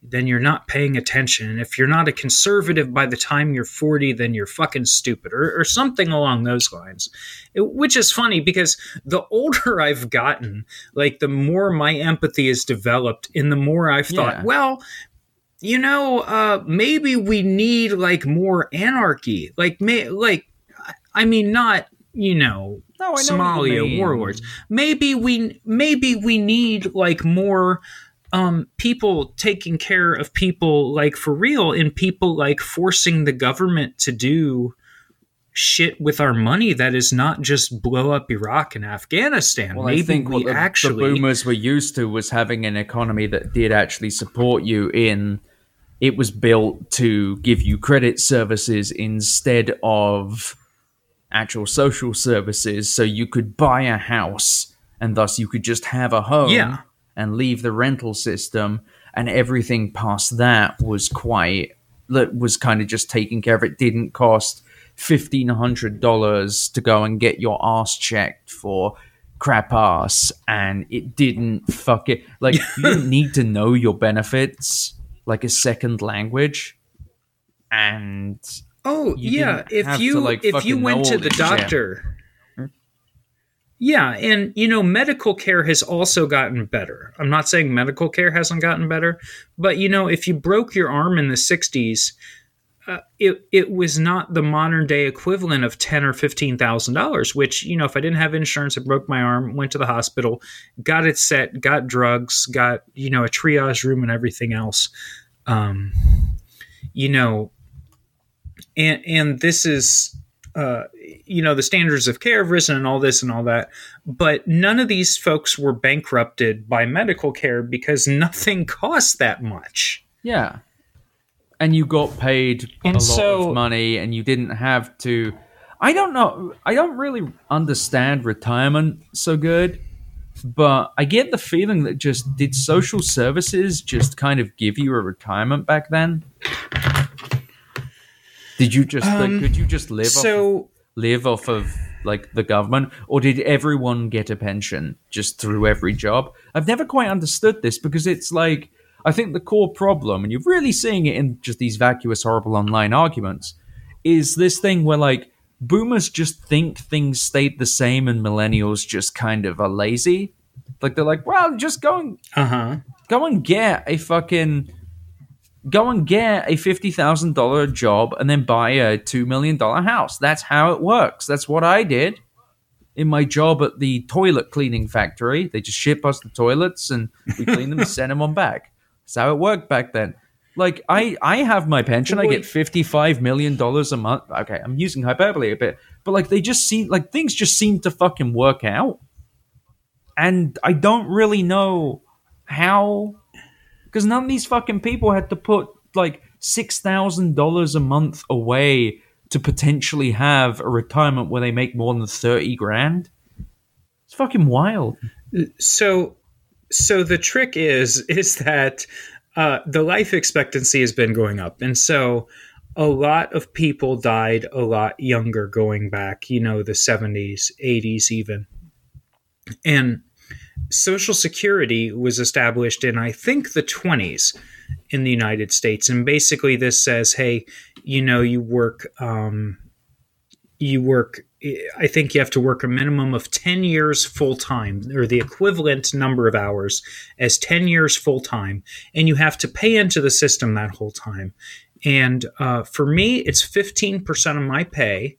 then you're not paying attention if you're not a conservative by the time you're 40 then you're fucking stupid or, or something along those lines It- which is funny because the older i've gotten like the more my empathy is developed and the more i've thought Yeah. well you know, uh, maybe we need like more anarchy. Like, may, like, I mean, not you know, No, I know what you Somalia warlords. Maybe we, maybe we need like more um, people taking care of people like for real, and people like forcing the government to do shit with our money that is not just blow up Iraq and Afghanistan. Well, maybe I think we what the, actually the boomers were used to was having an economy that did actually support you in. It was built to give you credit services instead of actual social services, so you could buy a house and thus you could just have a home Yeah. And leave the rental system, and everything past that was quite that was kind of just taken care of. It didn't cost fifteen hundred dollars to go and get your ass checked for crap ass, and it didn't fuck it. Like you didn't need to know your benefits like a second language, and Oh You yeah, if you like, if you fucking went to the doctor. Yeah, and you know medical care has also gotten better. I'm not saying medical care hasn't gotten better, but you know if you broke your arm in the 60s, uh, it it was not the modern day equivalent of ten or fifteen thousand dollars. Which you know, if I didn't have insurance, I broke my arm, went to the hospital, got it set, got drugs, got you know a triage room and everything else. Um, you know, and and this is uh, you know the standards of care have risen and all this and all that but none of these folks were bankrupted by medical care because nothing cost that much yeah, and you got paid And a lot so- of money, and you didn't have to. I don't know. I don't really understand retirement so good, but I get the feeling that just did social services just kind of give you a retirement back then? Did you just like, Um, could you just live off so live off of like the government? Or did everyone get a pension just through every job? I've never quite understood this because it's like i think the core problem and you're really seeing it in just these vacuous horrible online arguments is this thing where like boomers just think things stayed the same and millennials just kind of are lazy. Like they're like well just go and uh-huh. go and get a fucking go and get a fifty thousand dollar job and then buy a two million dollar house. That's how it works. That's what I did in my job at the toilet cleaning factory. They just ship us the toilets and we clean them and send them on back. That's how it worked back then. Like I, I have my pension. I get fifty five million dollars a month. Okay, I'm using hyperbole a bit, but like they just seem like things just seem to fucking work out, and I don't really know how because none of these fucking people had to put like six thousand dollars a month away to potentially have a retirement where they make more than thirty grand. It's fucking wild. so so the trick is is that uh, the life expectancy has been going up and so a lot of people died a lot younger going back you know the 70s 80s even and social security was established in i think the 20s in the united states. And basically this says hey you know you work um, you work i think you have to work a minimum of 10 years full time or the equivalent number of hours as 10 years full time and you have to pay into the system that whole time. And uh, for me it's 15% of my pay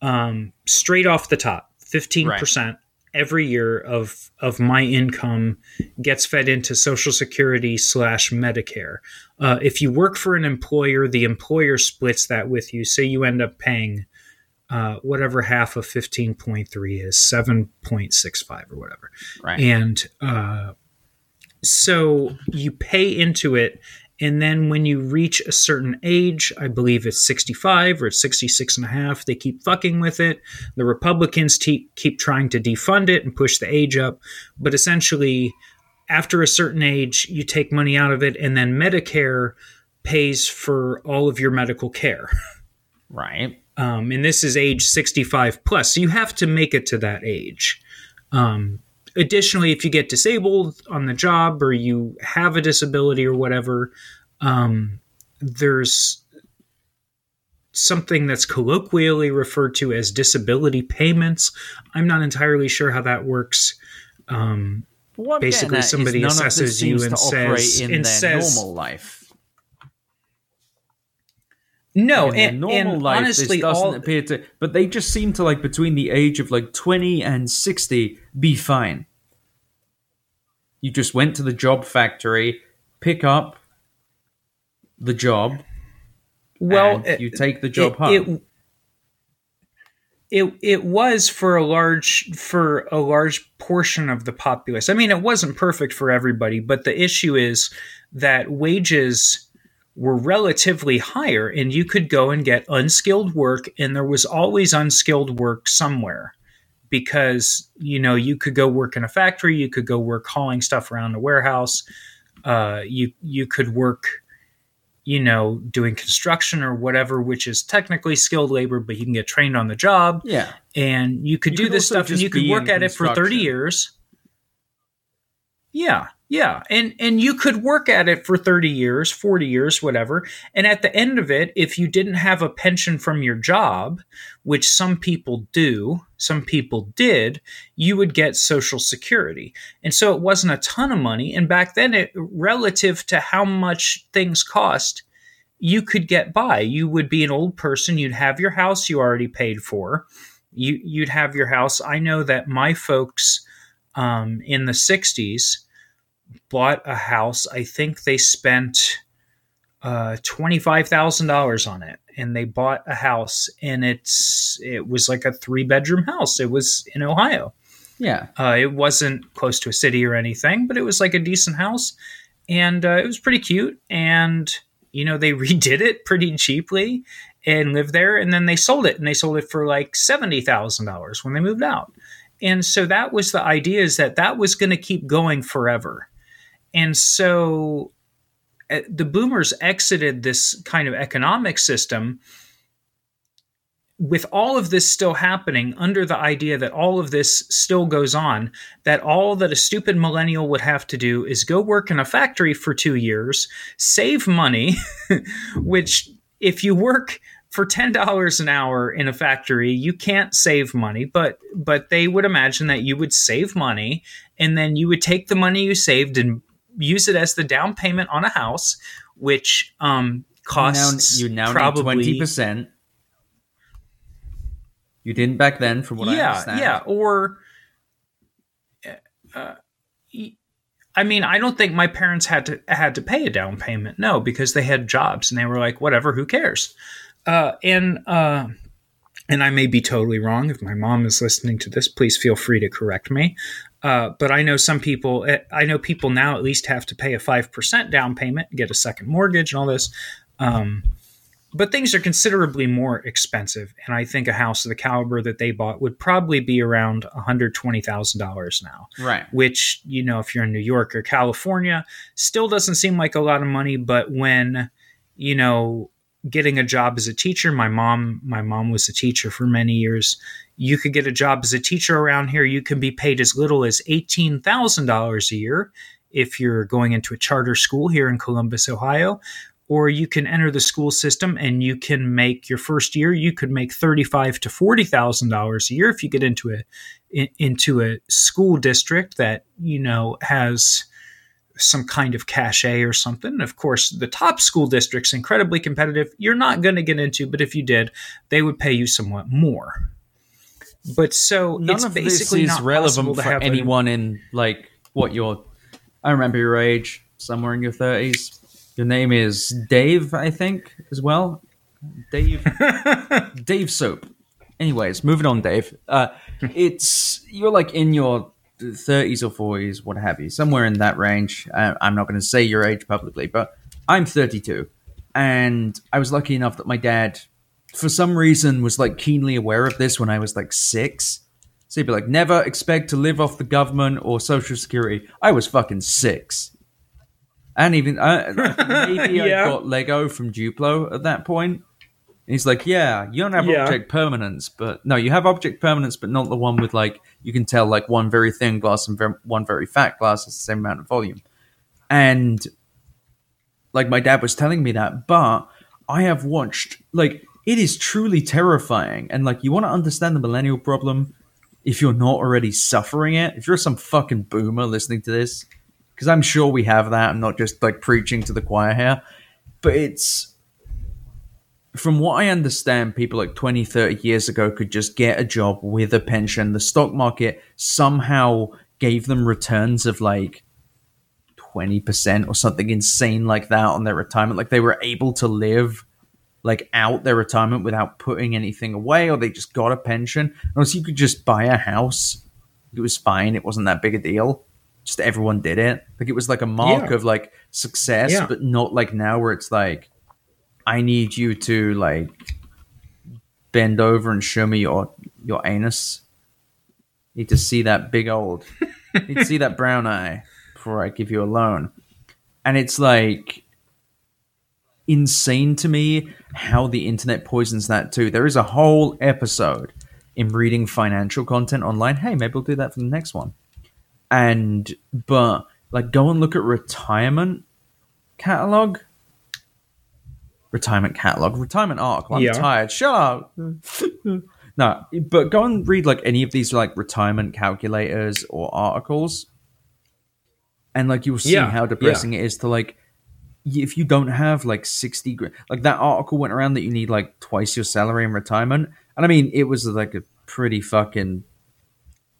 um, straight off the top 15% every year of of my income gets fed into social security slash medicare. Uh, if you work for an employer the employer splits that with you. So you end up paying uh, whatever half of 15.3 is 7.65 or whatever. Right. and uh, so you pay into it and then when you reach a certain age i believe it's 65 or it's 66 and a half they keep fucking with it. The republicans te- keep trying to defund it and push the age up. But essentially after a certain age you take money out of it and then medicare pays for all of your medical care. Right. um, and this is age 65 plus so you have to make it to that age. Um, additionally if you get disabled on the job or you have a disability or whatever um, there's something that's colloquially referred to as disability payments. I'm not entirely sure how that works. Um, Basically, getting at is somebody none of this assesses you and says- in and their says- normal life. No, in their and, normal and life, honestly, this doesn't all appear to. But they just seem to like between the age of like twenty and sixty be fine. You just went to the job factory, pick up the job, well, and it- you take the job it, home. It, it it was for a large for a large portion of the populace. I mean, it wasn't perfect for everybody, but the issue is that wages were relatively higher, and you could go and get unskilled work, and there was always unskilled work somewhere. Because you know you could go work in a factory, you could go work hauling stuff around a warehouse, uh, you you could work you know, doing construction or whatever, which is technically skilled labor, but you can get trained on the job. Yeah, and you could You do could this stuff and you could work at it for 30 years. Yeah, yeah. And and you could work at it for 30 years, 40 years, whatever. And at the end of it, if you didn't have a pension from your job, which some people do, some people did, you would get social security. And so it wasn't a ton of money and back then it relative to how much things cost, you could get by. You would be an old person, you'd have your house you already paid for. You you'd have your house. I know that my folks um, in the 60s bought a house. I think they spent uh, $25,000 on it and they bought a house and it's it was like a three bedroom house. It was in Ohio. yeah. Uh, it wasn't close to a city or anything, but it was like a decent house, and uh, it was pretty cute. And you know, they redid it pretty cheaply and lived there, and then they sold it, and they sold it for like seventy thousand dollars when they moved out. And so that was the idea: is that that was going to keep going forever. And so uh, the boomers exited this kind of economic system with all of this still happening under the idea that all of this still goes on, that all that a stupid millennial would have to do is go work in a factory for two years, save money, which if you work for ten dollars an hour in a factory, you can't save money, but but they would imagine that you would save money and then you would take the money you saved and use it as the down payment on a house, which um costs now, you now probably twenty percent. You didn't back then, from what I yeah, understand. yeah, or uh, y- I mean, I don't think my parents had to had to pay a down payment. No, because they had jobs and they were like, whatever, who cares? Uh, and uh, and I may be totally wrong. If my mom is listening to this, please feel free to correct me. Uh, but I know some people. eh, I know people now at least have to pay a five percent down payment, get a second mortgage, and all this. Um, but things are considerably more expensive, and I think a house of the caliber that they bought would probably be around one hundred twenty thousand dollars now right. which you know if you're in new york or california still doesn't seem like a lot of money but when you know getting a job as a teacher my mom my mom was a teacher for many years you could get a job as a teacher around here you can be paid as little as $18000 a year if you're going into a charter school here in columbus ohio or you can enter the school system and you can make your first year you could make thirty-five to forty thousand dollars a year if you get into a in, into a school district that you know has some kind of cachet or something. Of course, the top school districts incredibly competitive. You're not going to get into, but if you did, they would pay you somewhat more. But so None it's of this basically is not relevant to for have a- anyone in like what your. I remember your age, somewhere in your thirties. Your name is Dave, I think, as well. Dave. Dave Soap. Anyways, moving on, Dave. Uh, it's you're like in your 30s or 40s, what have you, somewhere in that range. Uh, I'm not going to say your age publicly, but I'm 32, and I was lucky enough that my dad, for some reason, was like keenly aware of this when I was like six. So he'd be like, "Never expect to live off the government or social security." I was fucking six. And even uh, maybe Yeah. I got Lego from Duplo at that point. And he's like, "Yeah, you don't have Yeah. object permanence, but no, you have object permanence, but not the one with like you can tell like one very thin glass and ver- one very fat glass is the same amount of volume." And like my dad was telling me that, but I have watched like it is truly terrifying, and like you want to understand the millennial problem. if you're not already suffering it, if you're some fucking boomer listening to this, because I'm sure we have that. I'm not just like preaching to the choir here, but it's from what I understand, people like 20, 30 years ago could just get a job with a pension. The stock market somehow gave them returns of like 20% or something insane like that on their retirement. Like they were able to live like out their retirement without putting anything away, or they just got a pension. And so you could just buy a house. It was fine. It wasn't that big a deal. Just everyone did it. Like it was like a mark Yeah. of like success, Yeah. but not like now where it's like, I need you to like bend over and show me your your anus. Need to see that big old. need to see that brown eye before I give you a loan. And it's like insane to me how the internet poisons that too. There is a whole episode in reading financial content online. Hey, maybe we'll do that for the next one. And but like go and look at retirement catalog. Retirement catalog, retirement article. I'm Yeah. tired. Shut up. no, but go and read like any of these like retirement calculators or articles, and like you'll see Yeah, how depressing it is to like if you don't have like 60 grand like that article went around that you need like twice your salary in retirement. And i mean it was like a pretty fucking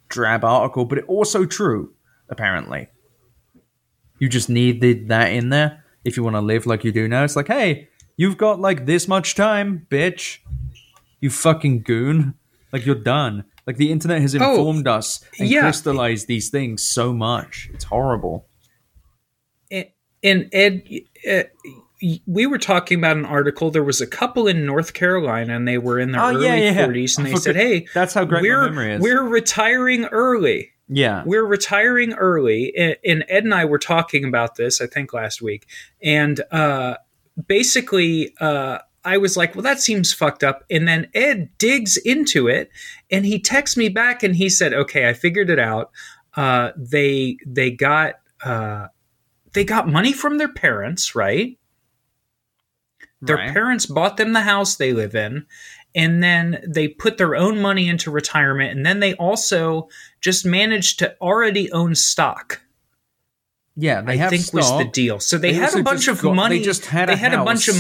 drab article but it also true apparently. You just needed that in there if you want to live like you do now. It's like hey you've got like this much time bitch. You fucking goon. Like you're done. Like the internet has Oh, informed us and yeah. crystallized these things so much. It's horrible and Ed, uh, we were talking about an article. There was a couple in North Carolina, and they were in their Oh, early yeah, yeah, yeah. 40s, and they said, "Hey, that's how great my we're memory is." we're retiring early. yeah We're retiring early." And, and Ed and I were talking about this, I think, last week, and uh, basically. Uh, I was like, well, that seems fucked up. And then Ed digs into it and he texts me back and he said, okay, I figured it out. Uh, they, they got, uh, they got money from their parents, right? Their Right. parents bought them the house they live in, and then they put their own money into retirement, and then they also just managed to already own stock. Yeah, they I have think was the deal. So they, had a bunch of got- money. They just had they a had house. a bunch of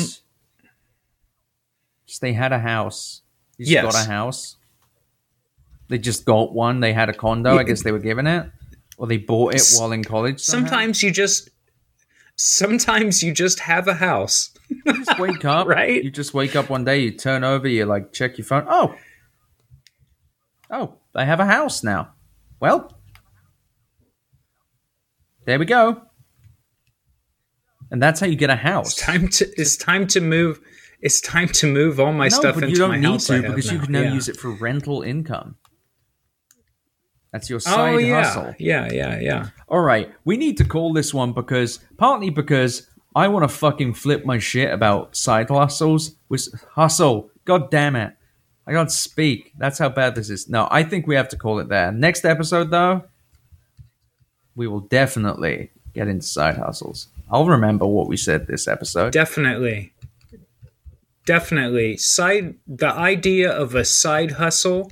Just they had a house. They just Yes. got a house. They just got one. They had a condo. I guess they were given it, or they bought it while in college. somehow. sometimes you just sometimes you just have a house. you just wake up, Right? You just wake up one day. You turn over. You like check your phone. Oh, oh, they have a house now. Well, there we go. And that's how you get a house. It's Time to it's time to move. It's time to move all my no, stuff but into you don't my need house. To because you can now Yeah. use it for rental income. That's your oh, side Oh yeah, hustle. yeah, yeah, yeah. All right, we need to call this one because partly because I want to fucking flip my shit about side hustles. With hustle, god damn it, I can't speak. That's how bad this is. No, I think we have to call it there. Next episode, though, we will definitely get into side hustles. I'll remember what we said this episode. Definitely. Definitely. Side the idea of a side hustle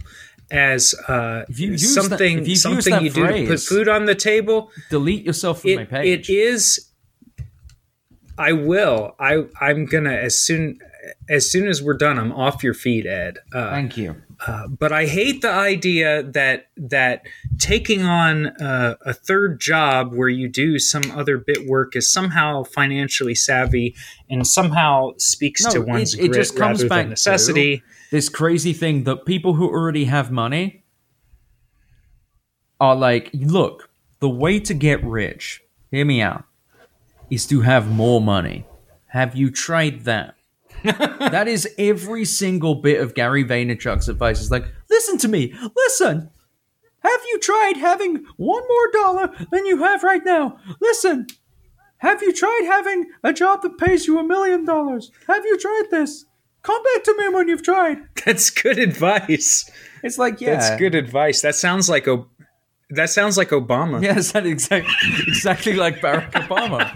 as uh, you use that- something you something you do to put food on the table. Delete yourself from my It, page. it is I will. I I'm gonna as soon as soon as we're done, I'm off your feet, Ed. Uh, Thank you. but I hate the idea that that taking on uh, a third job where you do some other bit work is somehow financially savvy and somehow speaks No, to one's it- it grit just comes rather back than to- necessity. This crazy thing that people who already have money are like, look, the way to get rich, hear me out, is to have more money. Have you tried that? that is every single bit of Gary Vaynerchuk's advice. Is like, listen to me, listen. Have you tried having one more dollar than you have right now? Listen. Have you tried having a job that pays you a million dollars? Have you tried this? Come back to me when you've tried. That's good advice. It's like, yeah, That's good advice. That sounds like o- that sounds like Obama. Yeah, is that exactly exactly like Barack Obama,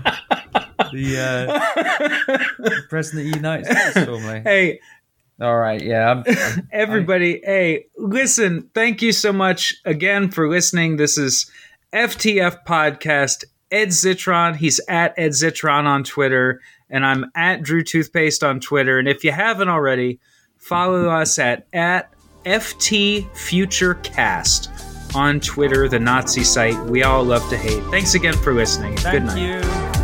the uh, president of the United States, formerly. Hey, All right, yeah. I'm, I'm, Everybody, hey, listen, thank you so much again for listening. This is FTF Podcast. Ed Zitron, he's at Ed Zitron on Twitter, and I'm at Drew Toothpaste on Twitter. And if you haven't already, follow us at, at FT Futurecast on Twitter, the Nazi site. We all love to hate. Thanks again for listening. Thank Good night. you.